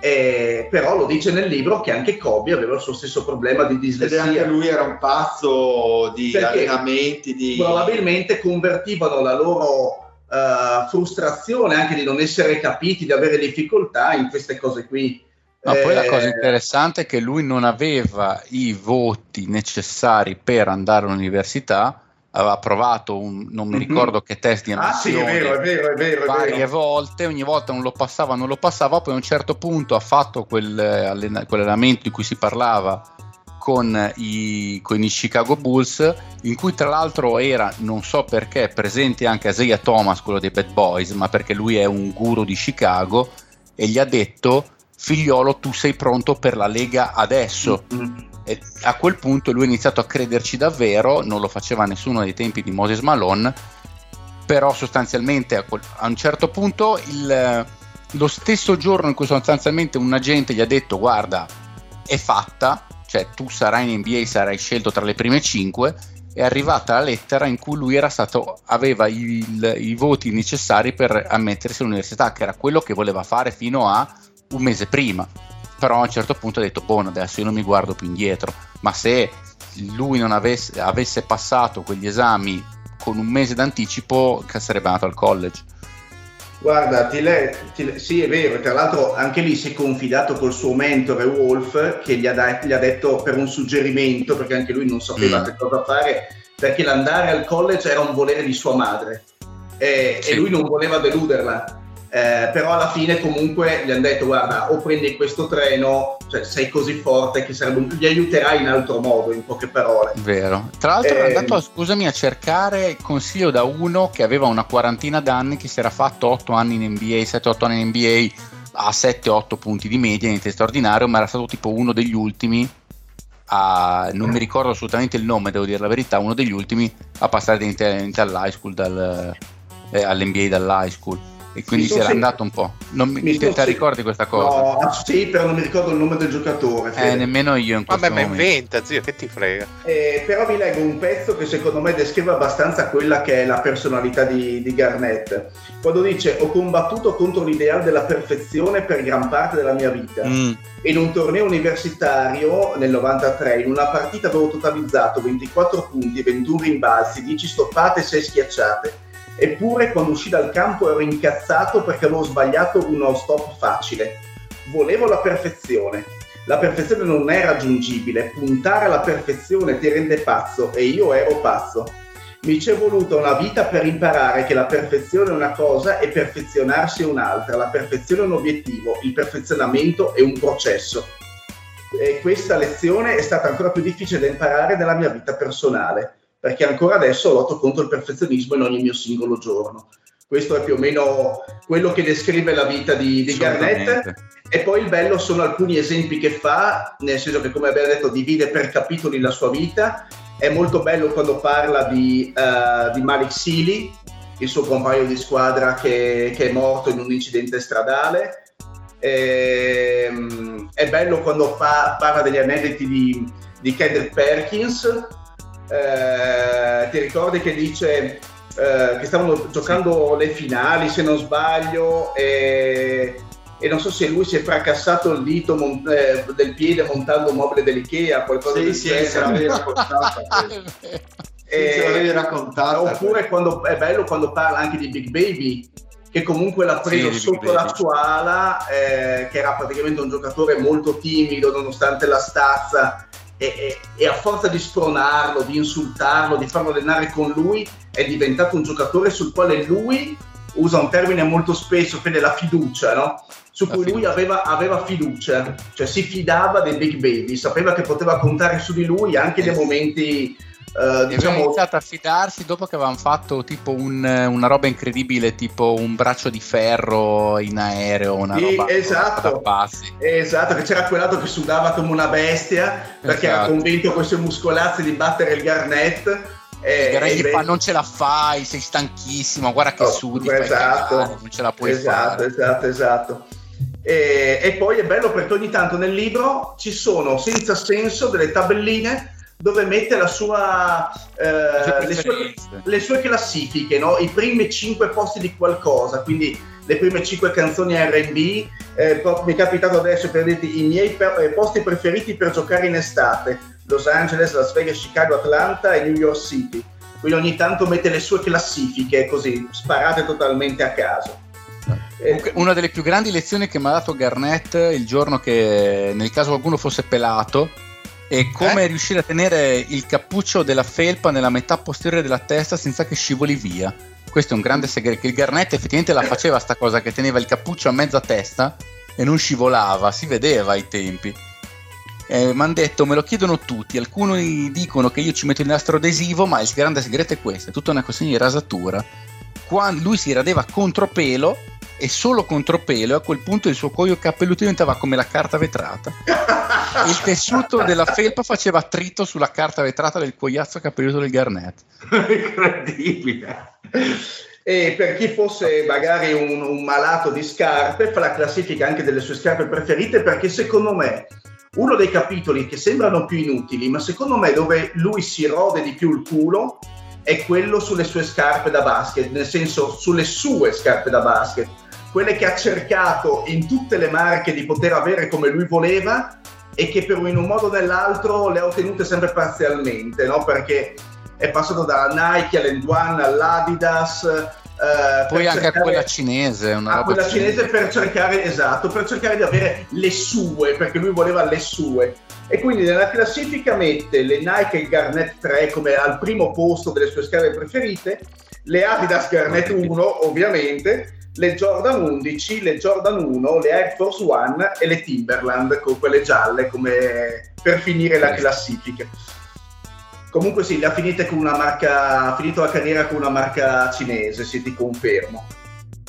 eh, però lo dice nel libro che anche Kobe aveva il suo stesso problema di dislessia. Ed anche lui era un pazzo di Perché allenamenti. Di... Probabilmente convertivano la loro uh, frustrazione anche di non essere capiti, di avere difficoltà in queste cose qui. Ma eh, poi la cosa eh, interessante è che lui non aveva i voti necessari per andare all'università, aveva provato un, non mi mhm. ricordo che test di ammissione ah, sì, è vero, è vero, è vero, varie volte, ogni volta non lo passava, non lo passava, poi a un certo punto ha fatto quel, quell'allenamento di cui si parlava con i, con i, Chicago Bulls, in cui tra l'altro era, non so perché, presente anche Isaiah Thomas, quello dei Bad Boys, ma perché lui è un guru di Chicago, e gli ha detto, figliolo, tu sei pronto per la Lega adesso. Mm-hmm. E a quel punto lui ha iniziato a crederci davvero, non lo faceva nessuno dei tempi di Moses Malone, però sostanzialmente a, quel, a un certo punto il, lo stesso giorno in cui sostanzialmente un agente gli ha detto guarda è fatta, cioè tu sarai in NBA, sarai scelto tra le prime 5, è arrivata la lettera in cui lui stato, aveva il, i voti necessari per ammettersi all'università, che era quello che voleva fare fino a un mese prima. Però a un certo punto ha detto, boh, adesso io non mi guardo più indietro, ma se lui non avesse, avesse passato quegli esami con un mese d'anticipo, sarebbe andato al college Guarda, ti le, ti le, sì è vero, tra l'altro anche lì si è confidato col suo mentore Wolf che gli ha, da, gli ha detto per un suggerimento, perché anche lui non sapeva mm. che cosa fare, perché l'andare al college era un volere di sua madre e, sì. e lui non voleva deluderla eh, però alla fine comunque gli hanno detto guarda o prendi questo treno cioè sei così forte che sarebbe, gli aiuterai in altro modo in poche parole. Vero. Tra l'altro eh, è andato scusami a cercare consiglio da uno che aveva una quarantina d'anni che si era fatto 8 anni in NBA 7-8 anni in NBA a 7-8 punti di media niente straordinario ma era stato tipo uno degli ultimi a, non mi ricordo assolutamente il nome devo dire la verità uno degli ultimi a passare dall'high school dal, eh, all'NBA dall'high school e quindi si era sì. andato un po'. Non mi, mi te, te ricordi questa cosa? No, ah, sì, però non mi ricordo il nome del giocatore. Eh, nemmeno io in Vabbè, ma inventa, zio, che ti frega. Eh, però vi leggo un pezzo che secondo me descrive abbastanza quella che è la personalità di, di Garnett. Quando dice ho combattuto contro l'ideale della perfezione per gran parte della mia vita. Mm. In un torneo universitario nel 93, in una partita avevo totalizzato 24 punti, 21 rimbalzi, 10 stoppate e 6 schiacciate Eppure quando uscì dal campo ero incazzato perché avevo sbagliato uno stop facile. Volevo la perfezione. La perfezione non è raggiungibile, puntare alla perfezione ti rende pazzo e io ero pazzo. Mi ci è voluta una vita per imparare che la perfezione è una cosa e perfezionarsi è un'altra. La perfezione è un obiettivo, il perfezionamento è un processo. E questa lezione è stata ancora più difficile da imparare nella mia vita personale perché ancora adesso lotto contro il perfezionismo in ogni mio singolo giorno. Questo è più o meno quello che descrive la vita di, di Garnett. E poi il bello sono alcuni esempi che fa, nel senso che, come abbiamo detto, divide per capitoli la sua vita. È molto bello quando parla di, uh, di Malik Sili, il suo compagno di squadra che, che è morto in un incidente stradale. E, um, è bello quando fa, parla degli aneddoti di, di Kendall Perkins, eh, ti ricordi che dice eh, che stavano giocando le finali se non sbaglio e, e, non so se lui si è fracassato il dito mon- eh, del piede montando un mobile dell'Ikea qualcosa sì, del sì, genere. Sì, ce l'avevi raccontato. Oppure quando, è bello quando parla anche di Big Baby, che comunque l'ha preso Sì, sotto la sua ala, eh, che era praticamente un giocatore molto timido nonostante la stazza, e, e- a forza di spronarlo, di insultarlo, di farlo allenare con lui, è diventato un giocatore sul quale lui usa un termine molto spesso, Fede, la fiducia, no? Su La cui lui fiducia. aveva, aveva fiducia, cioè si fidava dei Big Baby, sapeva che poteva contare su di lui anche nei momenti, eh, aveva diciamo, iniziato a fidarsi dopo che avevano fatto tipo un- una roba incredibile, tipo un braccio di ferro in aereo, una Sì, roba esatto. Esatto, che c'era quell'altro che sudava come una bestia perché era Esatto. convinto con i suoi muscolazzi di battere il Garnett. E, gli e- fa, non ce la fai, sei stanchissimo, guarda che Oh, sudi, esatto. cagare, non ce la puoi esatto, fare. esatto, esatto. E, e poi è bello perché ogni tanto nel libro ci sono senza senso delle tabelline dove mette la sua, eh, sue le, sue, le sue classifiche, no? i primi cinque posti di qualcosa, quindi le prime cinque canzoni RB. Eh, mi è capitato adesso per dirti i miei per- eh, posti preferiti per giocare in estate: Los Angeles, Las Vegas, Chicago, Atlanta e New York City. Quindi ogni tanto mette le sue classifiche così, sparate totalmente a caso. Eh, una delle più grandi lezioni che mi ha dato Garnett il giorno che nel caso qualcuno fosse pelato è come Eh? riuscire a tenere il cappuccio della felpa nella metà posteriore della testa senza che scivoli via. Questo è un grande segreto. Che il Garnett effettivamente la faceva sta cosa che teneva il cappuccio a mezza testa e non scivolava, si vedeva ai tempi. mi hanno detto, me lo chiedono tutti, alcuni dicono che io ci metto il nastro adesivo, ma il grande segreto è questo, è tutta una questione di rasatura. Quando lui si radeva contropelo e solo contropelo, e a quel punto il suo cuoio capelluto diventava come la carta vetrata. Il tessuto della felpa faceva attrito sulla carta vetrata del cuoiazzo capelluto del Garnett. Incredibile. E per chi fosse magari un, un malato di scarpe, fa la classifica anche delle sue scarpe preferite perché secondo me uno dei capitoli che sembrano più inutili, ma secondo me dove lui si rode di più il culo è quello sulle sue scarpe da basket, nel senso sulle sue scarpe da basket, quelle che ha cercato in tutte le marche di poter avere come lui voleva e che per in un modo o nell'altro le ha ottenute sempre parzialmente, no? perché è passato dalla Nike all'Enduan all'Adidas. eh, Poi anche a cercare- quella cinese, una a roba quella cinese per cercare, esatto, per cercare di avere le sue, perché lui voleva le sue. E quindi nella classifica mette le Nike Garnett 3 come al primo posto delle sue scarpe preferite, le Adidas Garnett 1 ovviamente, le Jordan 11, le Jordan 1, le Air Force One e le Timberland con quelle gialle come per finire la classifica. Comunque sì, ha finite con una marca, ha finito la carriera con una marca cinese, sì, ti confermo.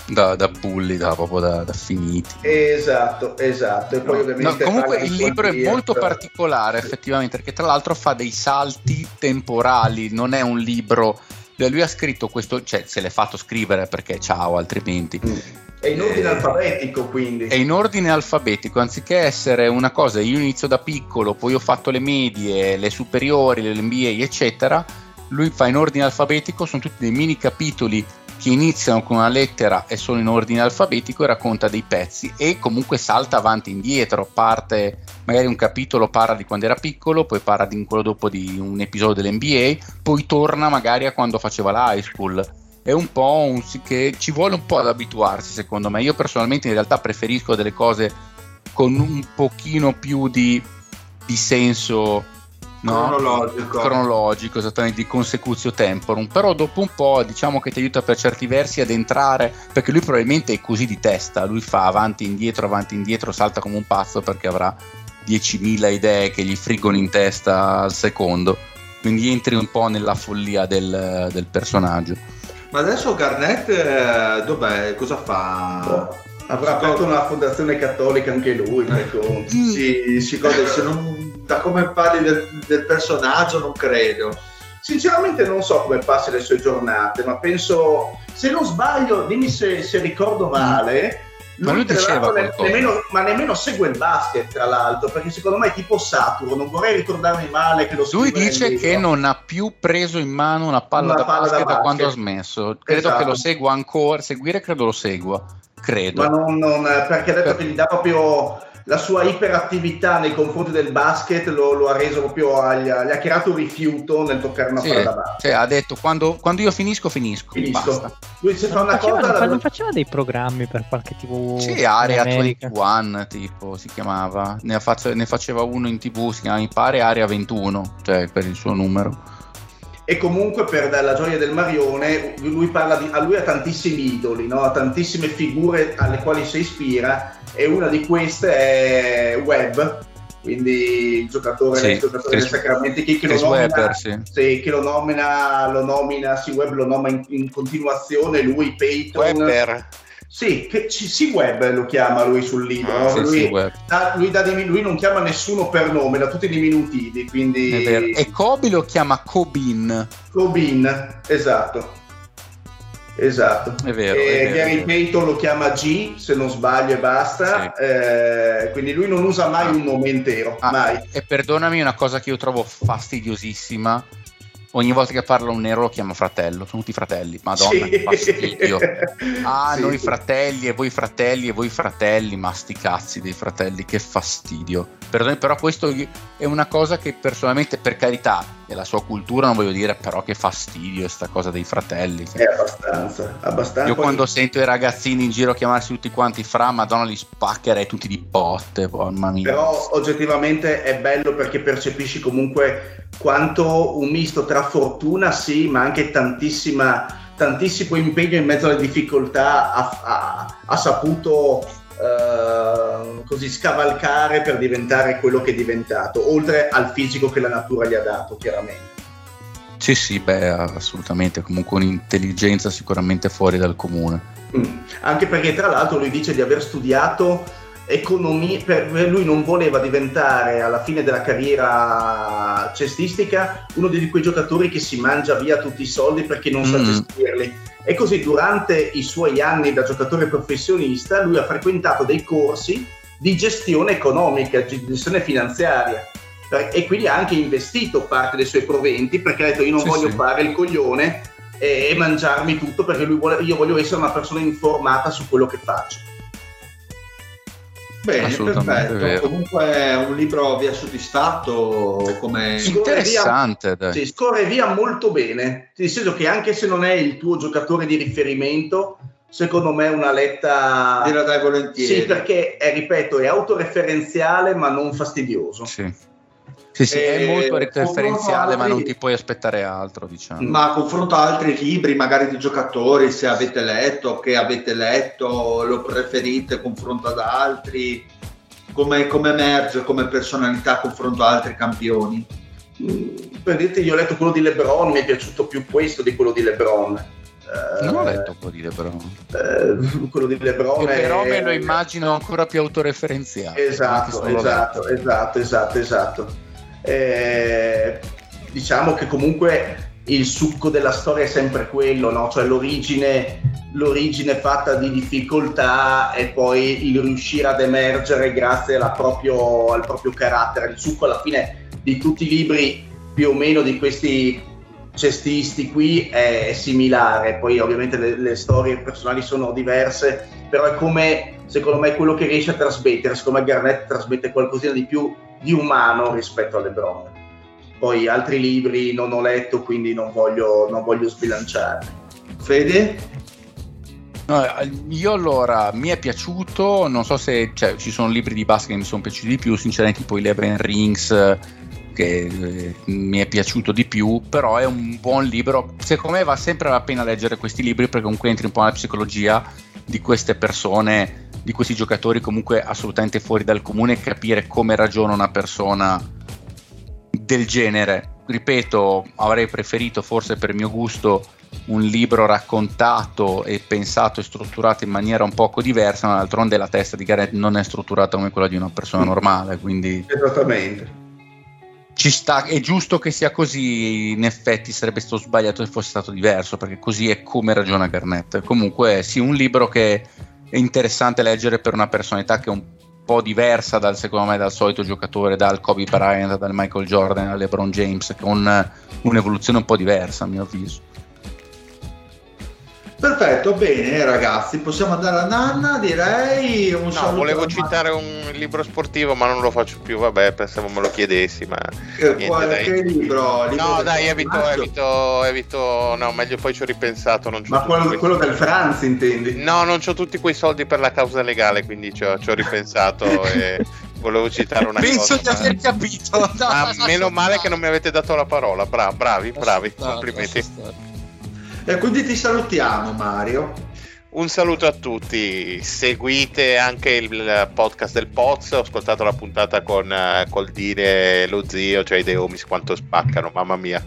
da, da bulli, da, proprio da, da finiti. Esatto, esatto. E poi No, ovviamente comunque parla di il libro è molto particolare effettivamente perché tra l'altro fa dei salti temporali, non è un libro lui ha scritto questo, cioè se l'è fatto scrivere perché ciao altrimenti È in ordine Eh, alfabetico, quindi. è in ordine alfabetico anziché essere una cosa io inizio da piccolo poi ho fatto le medie le superiori le MBA eccetera lui fa in ordine alfabetico sono tutti dei mini capitoli che iniziano con una lettera e sono in ordine alfabetico e racconta dei pezzi e comunque salta avanti e indietro parte magari un capitolo parla di quando era piccolo poi parla di quello dopo di un episodio dell'NBA poi torna magari a quando faceva la high school. È un po' un che ci vuole un po' ad abituarsi secondo me. Io personalmente in realtà preferisco delle cose con un pochino più di, di senso no? Cronologico. cronologico, esattamente di consecutio temporum, però dopo un po' diciamo che ti aiuta per certi versi ad entrare, perché lui probabilmente è così di testa, lui fa avanti indietro, avanti indietro, salta come un pazzo perché avrà 10.000 idee che gli friggono in testa al secondo, quindi entri un po' nella follia del, del personaggio. Ma adesso Garnett eh, dov'è? Cosa fa? Avrà aperto una fondazione cattolica anche lui, per conto. Si, si gode- se non- da come parli del, del personaggio non credo. Sinceramente non so come passi le sue giornate, ma penso, se non sbaglio, dimmi se, se ricordo male, Ma lui diceva ne- nemmeno, ma nemmeno segue il basket, tra l'altro, perché secondo me è tipo Saturno, non vorrei ricordarmi male che lo Lui dice che non ha più preso in mano una palla, Una da, palla da basket da basket. quando ha smesso. Credo Esatto. che lo segua ancora, seguire credo lo segua, credo. ma non, non- perché ha detto Per- che gli dà proprio la sua iperattività nei confronti del basket lo, lo ha reso proprio, agli, gli ha creato un rifiuto nel toccare una Sì, palla da basket. sì, ha detto quando, quando io finisco, finisco. Finisco. Basta. Lui se fa Non una faceva, cosa... non fa- la- non faceva dei programmi per qualche TV Sì, Area America? 21 tipo si chiamava, ne, ha fatto- ne faceva uno in tv, si chiama mi pare Area 21, cioè per il suo numero. E comunque per la gioia del Marione, lui parla di, a lui ha tantissimi idoli, no? ha tantissime figure alle quali si ispira e una di queste è Webb, quindi il giocatore, Sì, il giocatore Chris- del Sacramento che, che lo nomina, Webber, sì. sì, che lo nomina, lo nomina, sì, Webb lo nomina in, in continuazione, lui, Peyton. Webber. Sì, che, sì, Webb lo chiama lui sul libro. Ah, no? Sì, lui, sì, dà- lui dà dei- lui non chiama nessuno per nome, da tutti diminutivi, quindi... E Kobe lo chiama Cobin, Cobin, esatto. Esatto. è vero. E è Gary. Payton lo chiama G, se non sbaglio, e basta. Eh, quindi lui non usa mai un nome intero, Ah, mai. E perdonami una cosa che io trovo fastidiosissima. Ogni volta che parla un nero lo chiama fratello, sono tutti fratelli, madonna Sì. che fastidio. Ah, Sì, noi fratelli e voi fratelli e voi fratelli, ma sti cazzi dei fratelli, che fastidio. Perdoni, però questo è una cosa che personalmente, per carità, è la sua cultura, non voglio dire, però che fastidio sta cosa dei fratelli. È abbastanza, abbastanza. Io quando sento i ragazzini in giro chiamarsi tutti quanti fra, madonna li spaccherei tutti di botte, mamma mia. Però oggettivamente è bello perché percepisci comunque quanto un misto tra fortuna, sì, ma anche tantissima, tantissimo impegno in mezzo alle difficoltà ha, ha- ha saputo eh, così scavalcare per diventare quello che è diventato, oltre al fisico che la natura gli ha dato, chiaramente. Sì, sì, beh, assolutamente, comunque un'intelligenza sicuramente fuori dal comune. Mm. Anche perché tra l'altro lui dice di aver studiato economia, per lui non voleva diventare alla fine della carriera cestistica uno di quei giocatori che si mangia via tutti i soldi perché non sa Mm. gestirli. E così durante i suoi anni da giocatore professionista lui ha frequentato dei corsi di gestione economica, di gestione finanziaria e quindi ha anche investito parte dei suoi proventi perché ha detto io non Sì, voglio sì. fare il coglione e, e mangiarmi tutto perché lui vuole- io voglio essere una persona informata su quello che faccio. Bene, perfetto. vero. Comunque un libro vi ha soddisfatto come... Interessante, dai. Sì, scorre via molto bene, nel senso che anche se non è il tuo giocatore di riferimento, secondo me è una letta... Gliela dai volentieri. Sì, perché, è, ripeto, è autoreferenziale ma non fastidioso. Sì. Sì, sì, è Eh, molto referenziale, ma non ti puoi aspettare altro, diciamo. Ma confronto a altri libri, magari di giocatori, se avete letto, che avete letto, lo preferite confronto ad altri, come, come emerge come personalità confronto a altri campioni? Mm, Per dirti, io ho letto quello di LeBron, mi è piaciuto più questo di quello di LeBron. Eh, Non ho letto quello di Lebron. eh, quello di LeBron E è- però me lo immagino ancora più autoreferenziale. Esatto, esatto, esatto, esatto, esatto. Eh, diciamo che comunque il succo della storia è sempre quello, no? cioè l'origine, l'origine fatta di difficoltà e poi il riuscire ad emergere grazie proprio- al proprio carattere. Il succo alla fine di tutti i libri più o meno di questi cestisti qui è, è similare, poi ovviamente le, le storie personali sono diverse, però è come secondo me quello che riesce a trasmettere, secondo me Garnett trasmette qualcosina di più di umano rispetto a LeBron. Poi altri libri non ho letto, quindi non voglio, non voglio sbilanciare. Fede? No, io allora mi è piaciuto, non so se cioè, ci sono libri di basket che mi sono piaciuti di più, sinceramente tipo Eleven Rings che eh, mi è piaciuto di più, però è un buon libro, secondo me va sempre la pena leggere questi libri perché comunque entri un po' nella psicologia di queste persone, di questi giocatori comunque assolutamente fuori dal comune e capire come ragiona una persona del genere. Ripeto, avrei preferito forse per mio gusto un libro raccontato e pensato e strutturato in maniera un poco diversa, ma d'altronde la testa di Garrett non è strutturata come quella di una persona normale, quindi Esattamente. ci sta, è giusto che sia così, in effetti sarebbe stato sbagliato se fosse stato diverso, perché così è come ragiona Garnett. Comunque sì, un libro che interessante leggere per una personalità che è un po' diversa dal, secondo me, dal solito giocatore, dal Kobe Bryant, dal Michael Jordan, al LeBron James, un- un'evoluzione un po' diversa a mio avviso. Perfetto, bene ragazzi, possiamo andare a Nanna, direi un No, volevo citare un libro sportivo, ma non lo faccio più. Vabbè, pensavo me lo chiedessi, ma Eh, niente, qual- dai. che libro? Libro No, dai, evito, evito, evito. No, meglio poi ci ho ripensato. Non Ma quello, quello del Franz, intendi? No, non ho tutti quei soldi per la causa legale, quindi ci ho, ci ho ripensato e volevo citare una Penso cosa. di aver capito. No, Ma meno male che non mi avete dato la parola. Bra- bravi, bravi, complimenti. E quindi ti salutiamo Mario. Un saluto a tutti, seguite anche il podcast del Poz, ho ascoltato la puntata con eh, col dire lo zio, cioè i Deomis quanto spaccano, mamma mia.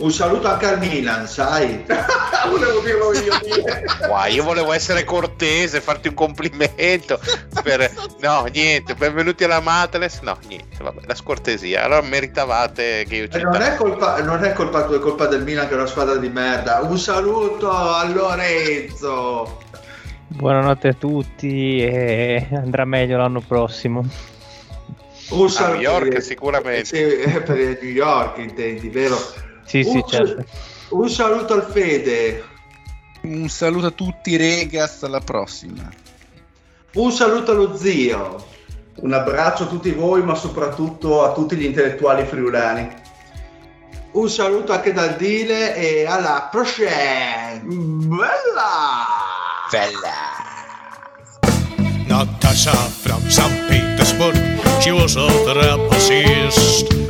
Un saluto anche al Milan, sai? Volevo dirlo io. dire. Wow, io volevo essere cortese, farti un complimento. Per... No, niente, benvenuti alla Matles. No, niente, vabbè, la scortesia. Allora meritavate che io Eh, non, è colpa, non è colpa tua, è colpa del Milan che è una squadra di merda. Un saluto a Lorenzo. Buonanotte a tutti e andrà meglio l'anno prossimo. Un A saluto New York sicuramente. Sì, eh, per il New York intendi, vero? Sì, sì, Un- certo. Un saluto al Fede. Un saluto a tutti, regas, alla prossima. Un saluto allo zio. Un abbraccio a tutti voi, ma soprattutto a tutti gli intellettuali friulani. Un saluto anche dal Dile e alla prochaine. Bella! Natasha from St. Petersburg, she was a trapezist.